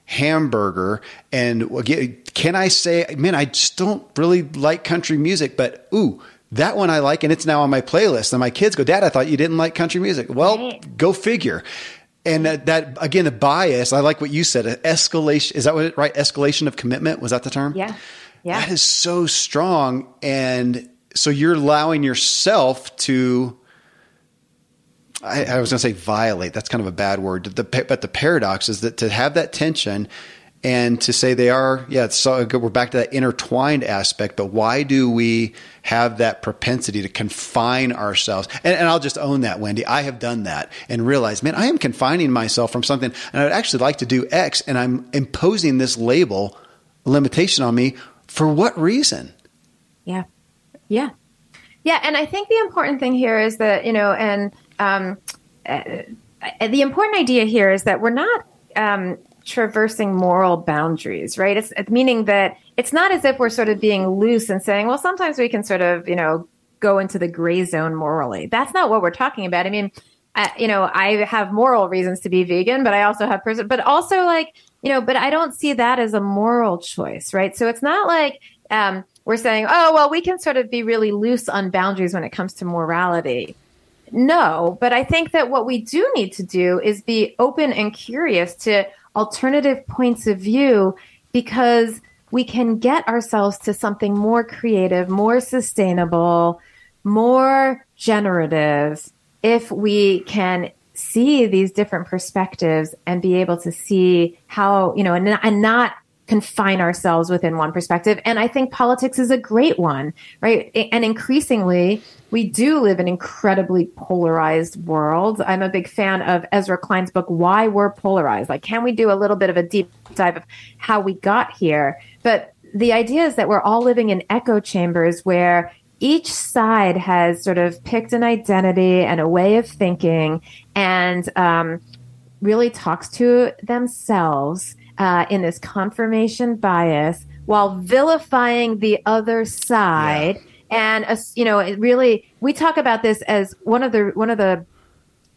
hamburger and again, can I say, man, I just don't really like country music, but ooh, that one I like and it's now on my playlist. And my kids go, Dad, I thought you didn't like country music. Well, right. go figure. And that, that, again, the bias, I like what you said, escalation. Is that what it, right? Escalation of commitment. Was that the term? Yeah. Yeah. That is so strong. And so you're allowing yourself to I, I was going to say violate. That's kind of a bad word. The, but the paradox is that to have that tension and to say they are, yeah, so we're back to that intertwined aspect. But why do we have that propensity to confine ourselves? And, and I'll just own that, Wendy. I have done that and realized, man, I am confining myself from something, and I'd actually like to do X, and I'm imposing this label limitation on me for what reason? Yeah, yeah, yeah. And I think the important thing here is that you know, and um, uh, the important idea here is that we're not um, traversing moral boundaries, right? It's, it's meaning that it's not as if we're sort of being loose and saying, well, sometimes we can sort of, you know, go into the gray zone morally. That's not what we're talking about. I mean, I, you know, I have moral reasons to be vegan, but I also have person, but also like, you know, but I don't see that as a moral choice, right? So it's not like um, we're saying, oh, well, we can sort of be really loose on boundaries when it comes to morality. No, but I think that what we do need to do is be open and curious to alternative points of view because we can get ourselves to something more creative, more sustainable, more generative if we can see these different perspectives and be able to see how, you know, and, and not confine ourselves within one perspective. And I think politics is a great one, right? And increasingly, we do live in incredibly polarized world. I'm a big fan of Ezra Klein's book, Why We're Polarized. Like, can we do a little bit of a deep dive of how we got here? But the idea is that we're all living in echo chambers where each side has sort of picked an identity and a way of thinking and um, really talks to themselves uh, in this confirmation bias while vilifying the other side. Yeah. And uh, you know, it really, we talk about this as one of the one of the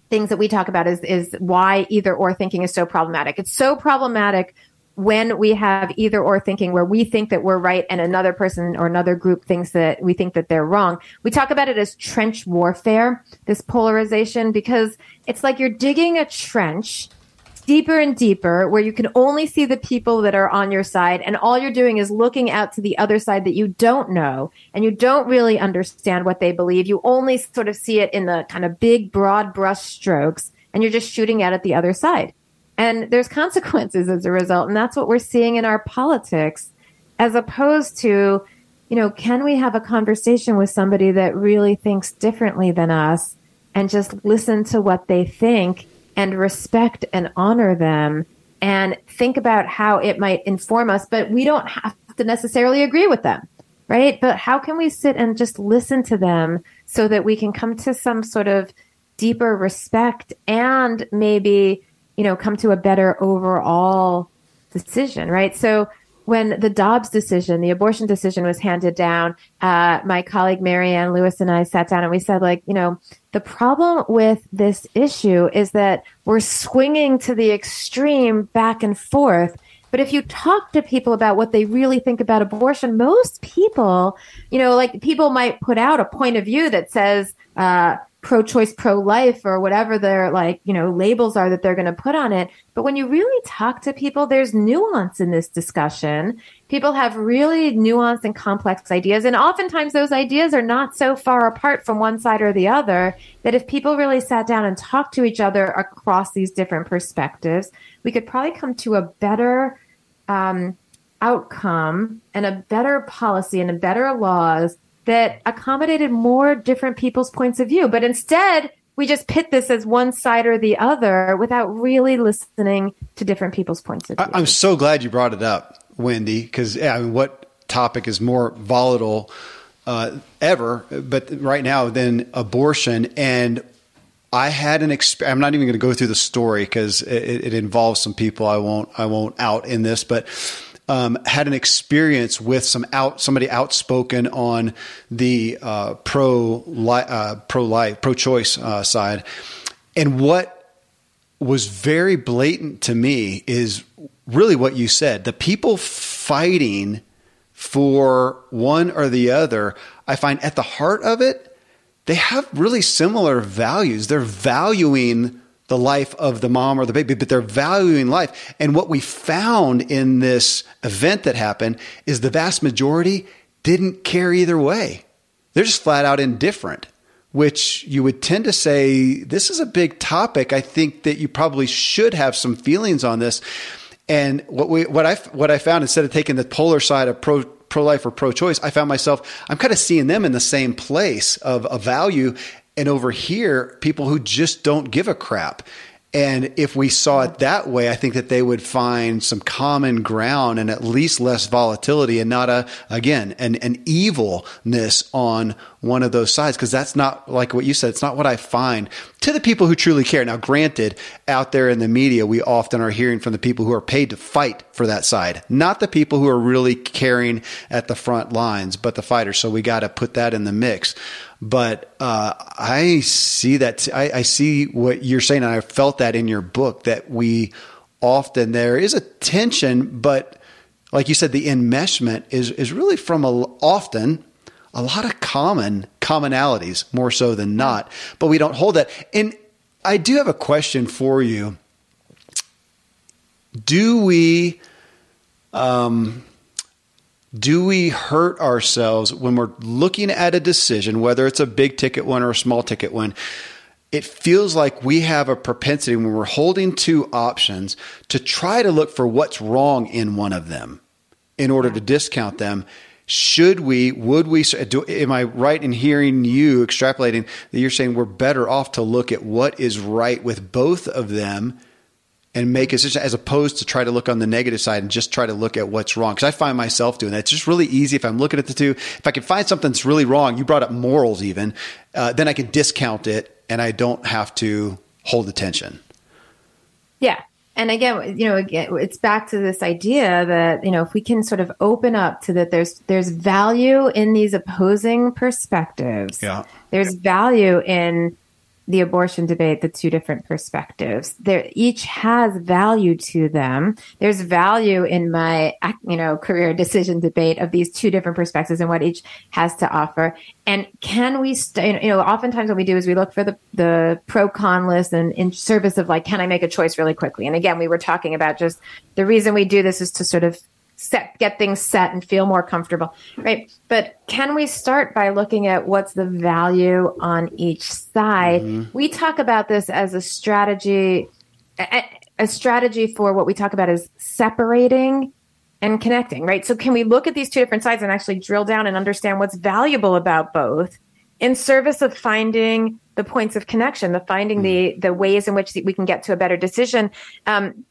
things that we talk about is is why either or thinking is so problematic. It's so problematic when we have either or thinking where we think that we're right and another person or another group thinks that we think that they're wrong. We talk about it as trench warfare, this polarization, because it's like you're digging a trench deeper and deeper where you can only see the people that are on your side and all you're doing is looking out to the other side that you don't know and you don't really understand what they believe. You only sort of see it in the kind of big broad brush strokes and you're just shooting out at the other side. And there's <laughs> consequences as a result and that's what we're seeing in our politics as opposed to you know can we have a conversation with somebody that really thinks differently than us and just listen to what they think and respect and honor them and think about how it might inform us, but we don't have to necessarily agree with them, right? But how can we sit and just listen to them so that we can come to some sort of deeper respect and maybe, you know, come to a better overall decision, right? So when the Dobbs decision, the abortion decision was handed down, uh, my colleague Marianne Lewis and I sat down and we said, like, you know, the problem with this issue is that we're swinging to the extreme back and forth. But if you talk to people about what they really think about abortion, most people, you know, like people might put out a point of view that says, uh, pro-choice, pro-life, or whatever their like, you know, labels are that they're going to put on it. But when you really talk to people, there's nuance in this discussion. People have really nuanced and complex ideas. And oftentimes those ideas are not so far apart from one side or the other that if people really sat down and talked to each other across these different perspectives, we could probably come to a better um, outcome and a better policy and a better laws that accommodated more different people's points of view. But instead, we just pit this as one side or the other without really listening to different people's points of view. I'm so glad you brought it up, Wendy, because yeah, I mean, what topic is more volatile uh, ever, but right now than abortion? And I had an exp- I'm not even going to go through the story because it, it, involves some people I won't I won't out in this, but um, had an experience with some out somebody outspoken on the uh, pro uh, pro life pro choice uh, side, and what was very blatant to me is really what you said. The people fighting for one or the other, I find at the heart of it, they have really similar values. They're valuing the life of the mom or the baby, but they're valuing life. And what we found in this event that happened is the vast majority didn't care either way. they're just flat out indifferent, which you would tend to say, this is a big topic. I think that you probably should have some feelings on this. And what we, what I, what I found instead of taking the polar side of pro, pro life or pro choice, I found myself, I'm kind of seeing them in the same place of a value. And over here, people who just don't give a crap. And if we saw it that way, I think that they would find some common ground and at least less volatility and not a, again, an, an evilness on one of those sides. Cause that's not like what you said. It's not what I find to the people who truly care. Now, granted, out there in the media, we often are hearing from the people who are paid to fight for that side, not the people who are really caring at the front lines, but the fighters. So we got to put that in the mix. But uh, I see that. I, I see what you're saying, and I felt that in your book that we often there is a tension, but like you said, the enmeshment is is really from a, often a lot of common commonalities more so than not. But we don't hold that. And I do have a question for you. Do we um, do we hurt ourselves when we're looking at a decision, whether it's a big ticket one or a small ticket one? It feels like we have a propensity when we're holding two options to try to look for what's wrong in one of them in order to discount them. Should we, would we, do, am I right in hearing you extrapolating that you're saying we're better off to look at what is right with both of them and make a decision as opposed to try to look on the negative side and just try to look at what's wrong. Because I find myself doing that. It's just really easy if I'm looking at the two. If I can find something that's really wrong, you brought up morals even, uh, then I can discount it and I don't have to hold attention. Yeah. And again, you know, again, it's back to this idea that, you know, if we can sort of open up to that there's, there's value in these opposing perspectives. Yeah. There's value in the abortion debate, the two different perspectives. There, each has value to them. There's value in my, you know, career decision debate of these two different perspectives and what each has to offer. And can we, st- you know, oftentimes what we do is we look for the, the pro con list and in service of like, can I make a choice really quickly? And again, we were talking about just the reason we do this is to sort of set get things set and feel more comfortable right but can we start by looking at what's the value on each side mm-hmm. we talk about this as a strategy a, a strategy for what we talk about is separating and connecting right so can we look at these two different sides and actually drill down and understand what's valuable about both in service of finding the points of connection the finding mm-hmm. the the ways in which we can get to a better decision um,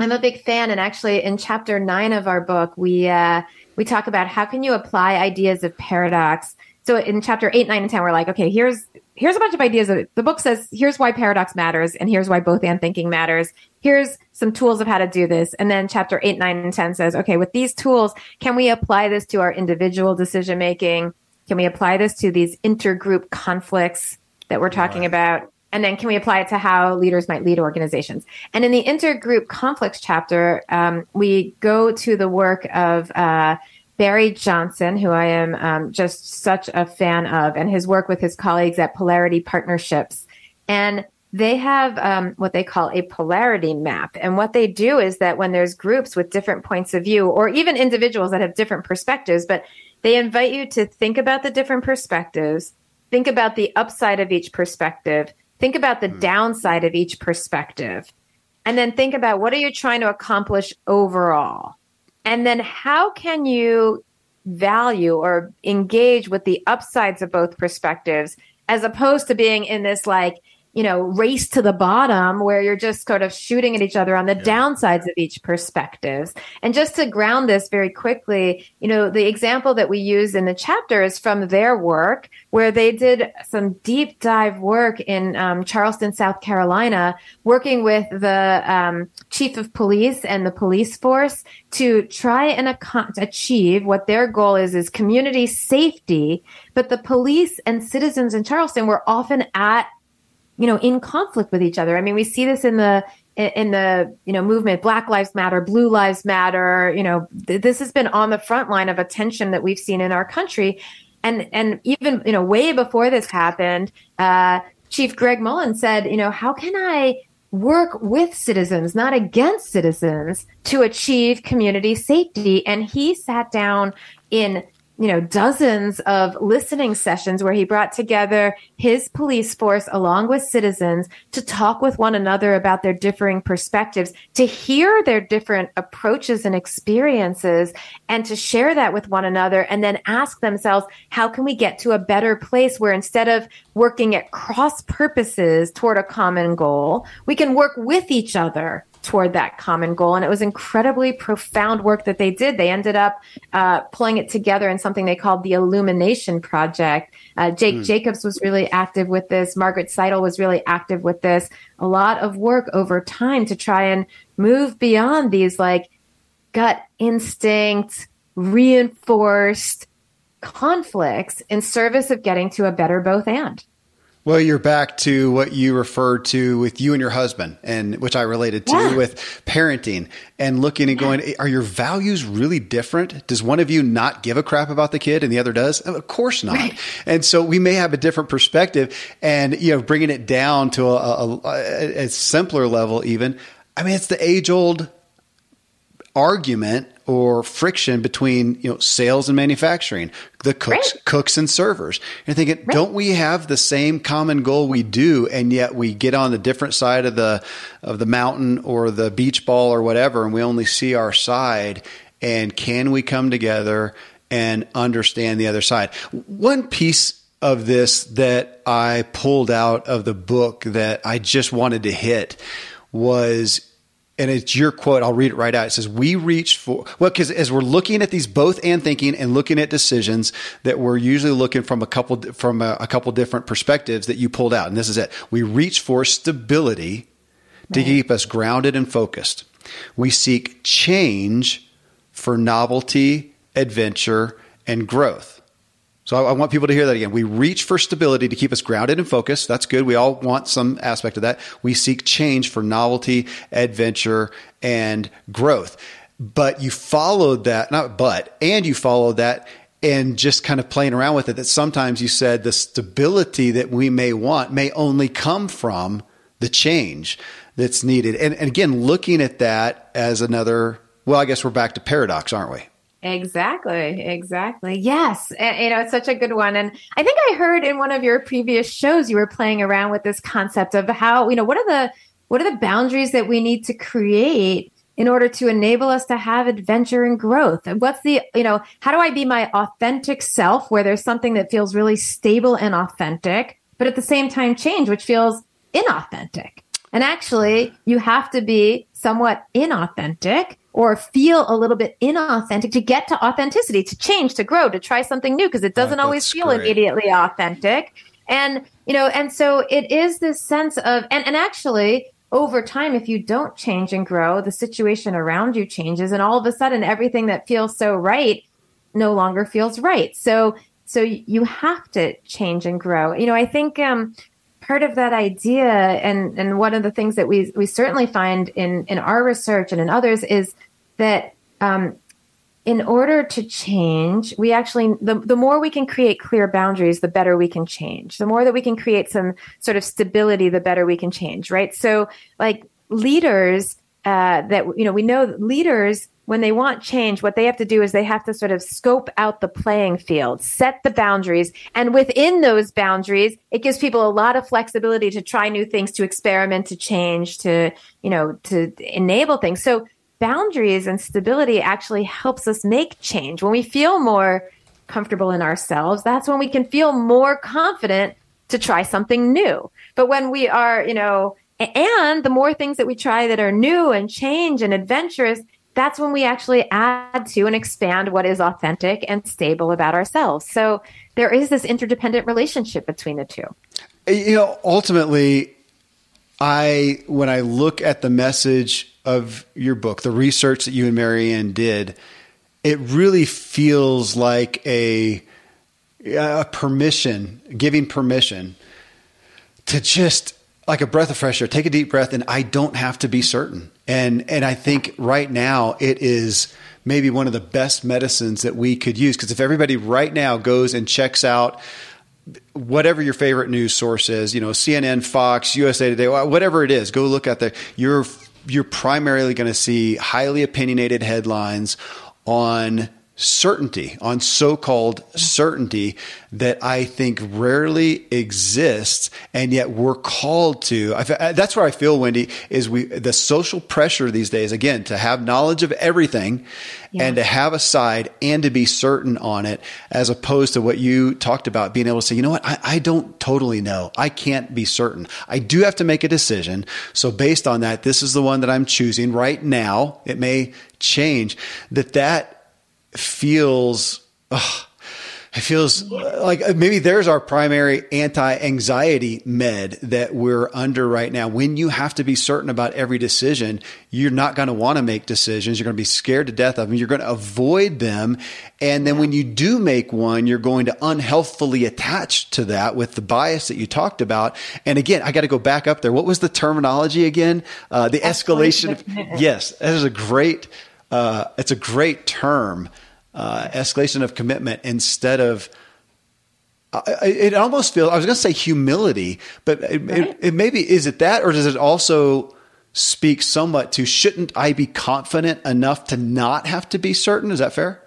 I'm a big fan, and actually, in chapter nine of our book, we uh, we talk about how can you apply ideas of paradox. So in chapter eight, nine, and ten, we're like, okay, here's here's a bunch of ideas. Of, the book says here's why paradox matters, and here's why both and thinking matters. Here's some tools of how to do this, and then chapter eight, nine, and ten says, okay, with these tools, can we apply this to our individual decision making? Can we apply this to these intergroup conflicts that we're talking right. about? And then can we apply it to how leaders might lead organizations? And in the intergroup conflicts chapter, um, we go to the work of uh, Barry Johnson, who I am um, just such a fan of, and his work with his colleagues at Polarity Partnerships. And they have um, what they call a polarity map. And what they do is that when there's groups with different points of view, or even individuals that have different perspectives, but they invite you to think about the different perspectives, think about the upside of each perspective, Think about the mm. downside of each perspective. And then think about what are you trying to accomplish overall? And then how can you value or engage with the upsides of both perspectives as opposed to being in this like you know, race to the bottom where you're just sort of shooting at each other on the yeah. downsides of each perspectives. And just to ground this very quickly, you know, the example that we use in the chapter is from their work where they did some deep dive work in um, Charleston, South Carolina, working with the um, chief of police and the police force to try and ac- achieve what their goal is, is community safety. But the police and citizens in Charleston were often at you know, in conflict with each other. I mean, we see this in the in the you know movement black lives matter blue lives matter you know th- this has been on the front line of attention that we've seen in our country and and even you know way before this happened uh, chief greg mullen said you know how can i work with citizens not against citizens to achieve community safety and he sat down in you know, dozens of listening sessions where he brought together his police force along with citizens to talk with one another about their differing perspectives, to hear their different approaches and experiences, and to share that with one another, and then ask themselves, how can we get to a better place where instead of working at cross purposes toward a common goal, we can work with each other toward that common goal. And it was incredibly profound work that they did. They ended up uh, pulling it together in something they called the Illumination Project. Uh, Jake mm. Jacobs was really active with this. Margaret Seidler was really active with this. A lot of work over time to try and move beyond these like gut instinct, reinforced conflicts in service of getting to a better both and. Well, you're back to what you referred to with you and your husband, and which I related to yeah. with parenting and looking and going, are your values really different? Does one of you not give a crap about the kid and the other does? Of course not. Right. And so we may have a different perspective, and you know, bringing it down to a, a, a simpler level, even. I mean, it's the age old argument or friction between you know sales and manufacturing, the cooks, right. cooks and servers. And thinking, right. don't we have the same common goal? We do, and yet we get on the different side of the of the mountain or the beach ball or whatever, and we only see our side. And can we come together and understand the other side? One piece of this that I pulled out of the book that I just wanted to hit was and it's your quote. I'll read it right out. It says, "We reach for well, because as we're looking at these both and thinking and looking at decisions that we're usually looking from a couple from a, a couple different perspectives that you pulled out, and this is it. We reach for stability to keep us grounded and focused. We seek change for novelty, adventure, and growth." So I, I, want people to hear that again. We reach for stability to keep us grounded and focused. That's good. We all want some aspect of that. We seek change for novelty, adventure, and growth. But you followed that, not but, and you followed that and just kind of playing around with it that sometimes you said the stability that we may want may only come from the change that's needed. And, and again, looking at that as another, well, I guess we're back to paradox, aren't we? Exactly, exactly. Yes. And, you know, it's such a good one. And I think I heard in one of your previous shows you were playing around with this concept of how, you know, what are the what are the boundaries that we need to create in order to enable us to have adventure and growth? And what's the, you know, how do I be my authentic self where there's something that feels really stable and authentic, but at the same time change, which feels inauthentic? And actually, you have to be somewhat inauthentic or feel a little bit inauthentic to get to authenticity, to change, to grow, to try something new, because it doesn't oh, always feel great. immediately authentic. And, you know, and so it is this sense of, and, and actually, over time, if you don't change and grow, the situation around you changes, and all of a sudden, everything that feels so right no longer feels right. So, so you have to change and grow. You know, I think um, part of that idea and and one of the things that we we certainly find in in our research and in others is that um, in order to change, we actually, the, the more we can create clear boundaries, the better we can change. The more that we can create some sort of stability, the better we can change, right? So, like leaders, uh, that, you know, we know leaders when they want change, what they have to do is they have to sort of scope out the playing field, set the boundaries. And within those boundaries, it gives people a lot of flexibility to try new things, to experiment, to change, to, you know, to enable things. So boundaries and stability actually helps us make change. When we feel more comfortable in ourselves, that's when we can feel more confident to try something new. But when we are, you know, and the more things that we try that are new and change and adventurous, that's when we actually add to and expand what is authentic and stable about ourselves. So there is this interdependent relationship between the two. You know, ultimately, I when I look at the message of your book, the research that you and Marianne did, it really feels like a, a permission, giving permission to just like a breath of fresh air, take a deep breath, and I don't have to be certain. And and I think right now it is maybe one of the best medicines that we could use because if everybody right now goes and checks out whatever your favorite news source is, you know, CNN, Fox, USA Today, whatever it is, go look at there. You're you're primarily going to see highly opinionated headlines on certainty, on so-called certainty that I think rarely exists, and yet we're called to. I, that's where I feel, Wendy, is we the social pressure these days again to have knowledge of everything, yeah. and to have a side and to be certain on it, as opposed to what you talked about, being able to say, you know what, I, I don't totally know, I can't be certain. I do have to make a decision. So based on that, this is the one that I'm choosing right now. It may change. That that feels ugh, it feels like maybe there's our primary anti-anxiety med that we're under right now. When you have to be certain about every decision, you're not going to want to make decisions. You're going to be scared to death of them. You're going to avoid them. And then when you do make one, you're going to unhealthfully attach to that with the bias that you talked about. And again, I got to go back up there. What was the terminology again? Uh, the escalation. Of, yes, that is a great, uh, it's a great term uh, escalation of commitment instead of it almost feels i was going to say humility but it, right. it, it maybe is it that or does it also speak somewhat to shouldn't i be confident enough to not have to be certain? Is that fair?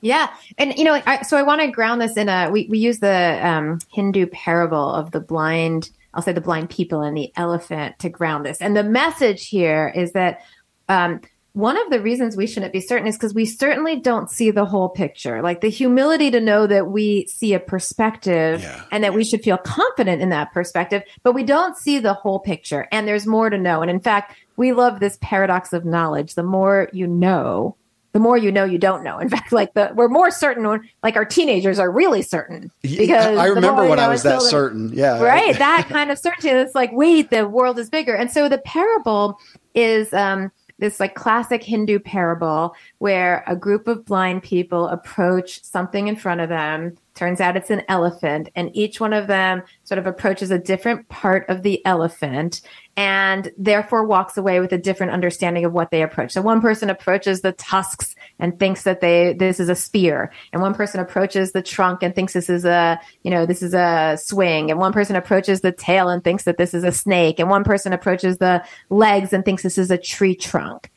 Yeah and you know I, so i want to ground this in a we, we use the um, hindu parable of the blind i'll say the blind people and the elephant to ground this. And the message here is that um, one of the reasons we shouldn't be certain is because we certainly don't see the whole picture. Like the humility to know that we see a perspective yeah. and that we should feel confident in that perspective, but we don't see the whole picture and there's more to know. And in fact, we love this paradox of knowledge. The more you know, the more you know you don't know. In <laughs> fact, like the we're more certain when like our teenagers are really certain because I remember when I was that certain. Yeah. Right. <laughs> that kind of certainty. It's like, wait, the world is bigger. And so the parable is um this like classic Hindu parable where a group of blind people approach something in front of them. Turns out it's an elephant, and each one of them sort of approaches a different part of the elephant and therefore walks away with a different understanding of what they approach. So one person approaches the tusks and thinks that they this is a spear, and one person approaches the trunk and thinks this is a you know this is a swing, and one person approaches the tail and thinks that this is a snake, and one person approaches the legs and thinks this is a tree trunk.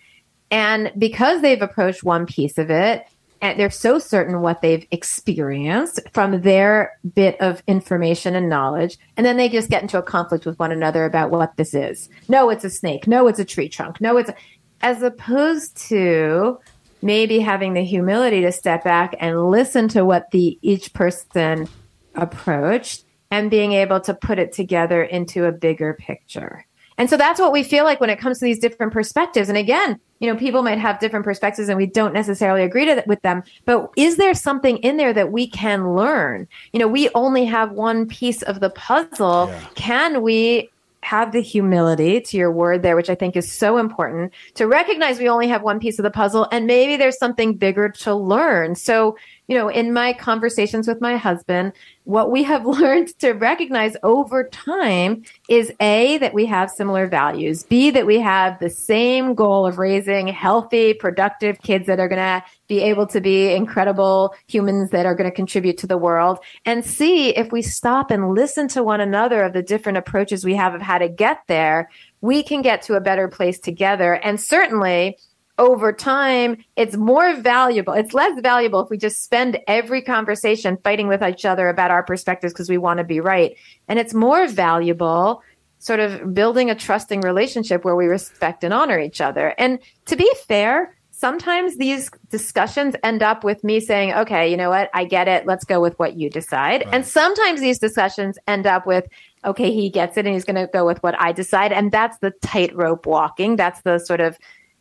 And because they've approached one piece of it, and they're so certain what they've experienced from their bit of information and knowledge. And then they just get into a conflict with one another about what this is. No it's a snake. No it's a tree trunk. No it's a, as opposed to maybe having the humility to step back and listen to what the each person approached and being able to put it together into a bigger picture and so that's what we feel like when it comes to these different perspectives. And again, you know, people might have different perspectives and we don't necessarily agree to, with them, but is there something in there that we can learn? You know, we only have one piece of the puzzle. Yeah. Can we have the humility to your word there, which I think is so important to recognize we only have one piece of the puzzle and maybe there's something bigger to learn. So, you know, in my conversations with my husband, what we have <laughs> learned to recognize over time is A, that we have similar values, B, that we have the same goal of raising healthy, productive kids that are going to be able to be incredible humans that are going to contribute to the world. And C, if we stop and listen to one another of the different approaches we have of how to get there, we can get to a better place together. And certainly, over time, it's more valuable. It's less valuable if we just spend every conversation fighting with each other about our perspectives because we want to be right. And it's more valuable sort of building a trusting relationship where we respect and honor each other. And to be fair, sometimes these discussions end up with me saying, okay, you know what? I get it. Let's go with what you decide. Right. And sometimes these discussions end up with, okay, he gets it and he's going to go with what I decide. And that's the tightrope walking. That's the sort of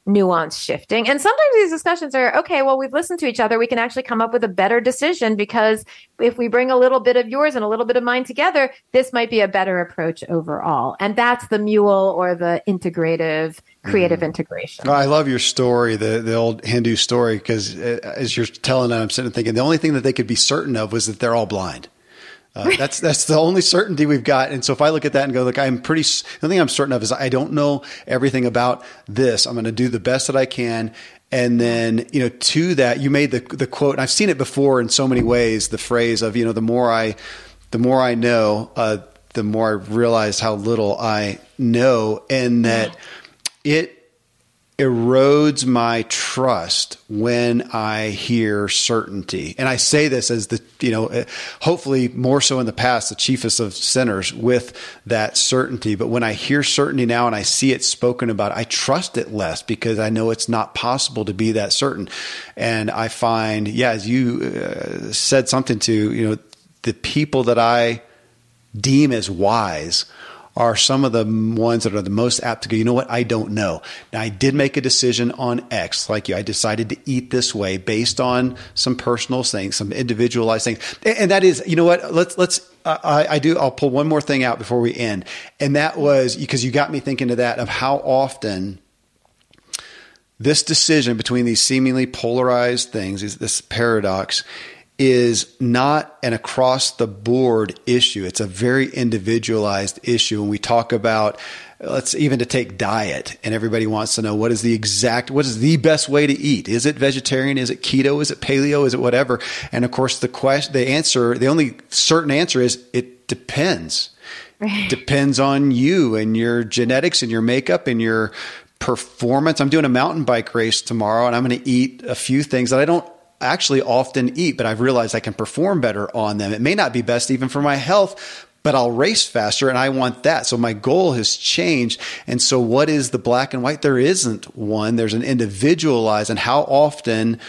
nuance shifting. And sometimes these discussions are okay, well, we've listened to each other. We can actually come up with a better decision because if we bring a little bit of yours and a little bit of mine together, this might be a better approach overall. And that's the mule or the integrative creative mm. integration. I love your story, the the old Hindu story, because uh, as you're telling it, I'm sitting thinking the only thing that they could be certain of was that they're all blind. Uh, that's that's the only certainty we've got. And so if I look at that and go, look, I'm pretty. The thing I'm certain of is I don't know everything about this. I'm going to do the best that I can. And then, you know, to that, you made the the quote, and I've seen it before in so many ways. The phrase of, you know, the more I, the more I know, uh, the more I realize how little I know, and that it erodes my trust when I hear certainty. And I say this as the, you know, eh, hopefully more so in the past, the chiefest of sinners with that certainty. But when I hear certainty now and I see it spoken about, I trust it less because I know it's not possible to be that certain. And I find, yeah, as you uh, said something to, you know, the people that I deem as wise are some of the ones that are the most apt to go, you know what? I don't know. Now, I did make a decision on X, like you. I decided to eat this way based on some personal things, some individualized things. And that is, you know what? Let's, let's, I, I do, I'll pull one more thing out before we end. And that was because you got me thinking to that of how often this decision between these seemingly polarized things, is this paradox, is not an across the board issue. It's a very individualized issue. When we talk about, let's even to take diet, and everybody wants to know what is the exact, what is the best way to eat? Is it vegetarian? Is it keto? Is it paleo? Is it whatever? And of course, the question, the answer, the only certain answer is it depends. depends on you and your genetics and your makeup and your performance. I'm doing a mountain bike race tomorrow and I'm going to eat a few things that I don't actually often eat, but I've realized I can perform better on them. It may not be best even for my health, but I'll race faster and I want that. So my goal has changed. And so what is the black and white? There isn't one. There's an individualized and how often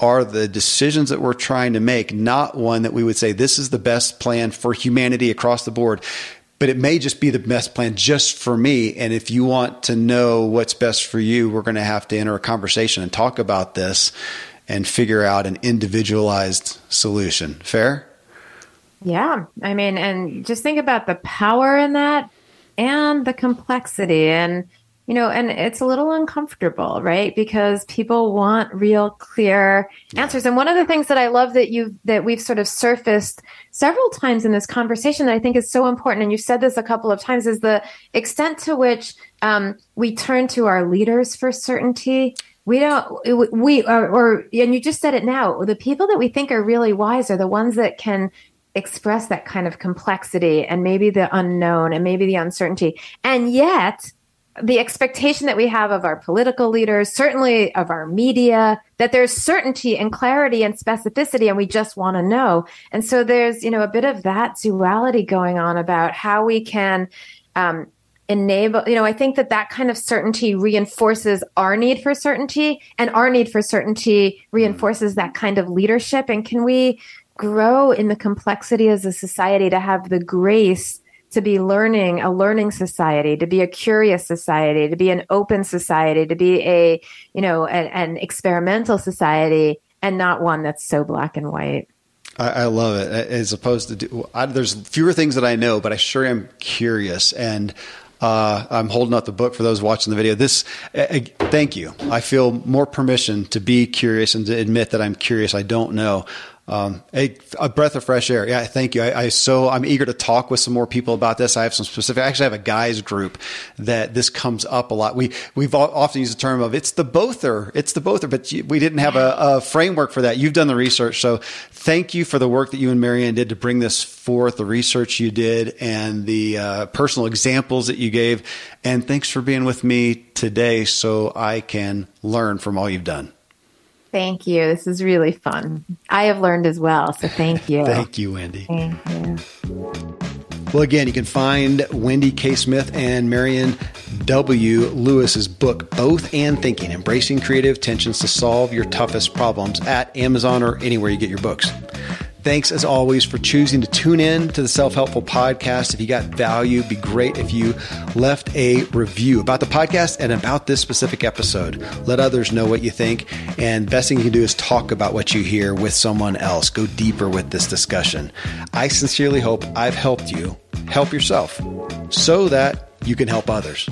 are the decisions that we're trying to make not one that we would say this is the best plan for humanity across the board but it may just be the best plan just for me. And if you want to know what's best for you, we're going to have to enter a conversation and talk about this and figure out an individualized solution. Fair? Yeah. I mean, and just think about the power in that and the complexity. And, you know, and it's a little uncomfortable, right? Because people want real clear answers. And one of the things that I love that you that we've sort of surfaced several times in this conversation that I think is so important, and you've said this a couple of times, is the extent to which um, we turn to our leaders for certainty we don't we or, or and you just said it now the people that we think are really wise are the ones that can express that kind of complexity and maybe the unknown and maybe the uncertainty. And yet the expectation that we have of our political leaders certainly of our media that there's certainty and clarity and specificity and we just want to know. And so there's you know a bit of that duality going on about how we can um, enable you know i think that that kind of certainty reinforces our need for certainty and our need for certainty reinforces that kind of leadership and can we grow in the complexity as a society to have the grace to be learning a learning society to be a curious society to be an open society to be a you know an, an experimental society and not one that's so black and white I, love it. As opposed to, do, I, there's fewer things that I know, but I sure am curious. And uh, I'm holding up the book for those watching the video. This, uh, thank you. I feel more permission to be curious and to admit that I'm curious. I don't know. Um, a, a, breath of fresh air. Yeah, thank you. I, I, so I'm eager to talk with some more people about this. I have some specific. Actually I actually have a guys group that this comes up a lot. We we've often used the term of it's the bother, it's the bother, but we didn't have a, a framework for that. You've done the research, so thank you for the work that you and Marianne did to bring this forth. The research you did and the uh, personal examples that you gave, and thanks for being with me today, so I can learn from all you've done. Thank you. This is really fun. I have learned as well. So thank you. <laughs> thank you, Wendy. Thank you. Well, again, you can find Wendy K. Smith and Marianne W. Lewis's book, Both and Thinking Embracing Creative Tensions to Solve Your Toughest Problems at Amazon or anywhere you get your books. Thanks as always for choosing to tune in to the Self Helpful Podcast. If you got value, be great if you left a review about the podcast and about this specific episode. Let others know what you think. And best thing you can do is talk about what you hear with someone else. Go deeper with this discussion. I sincerely hope I've helped you help yourself so that you can help others.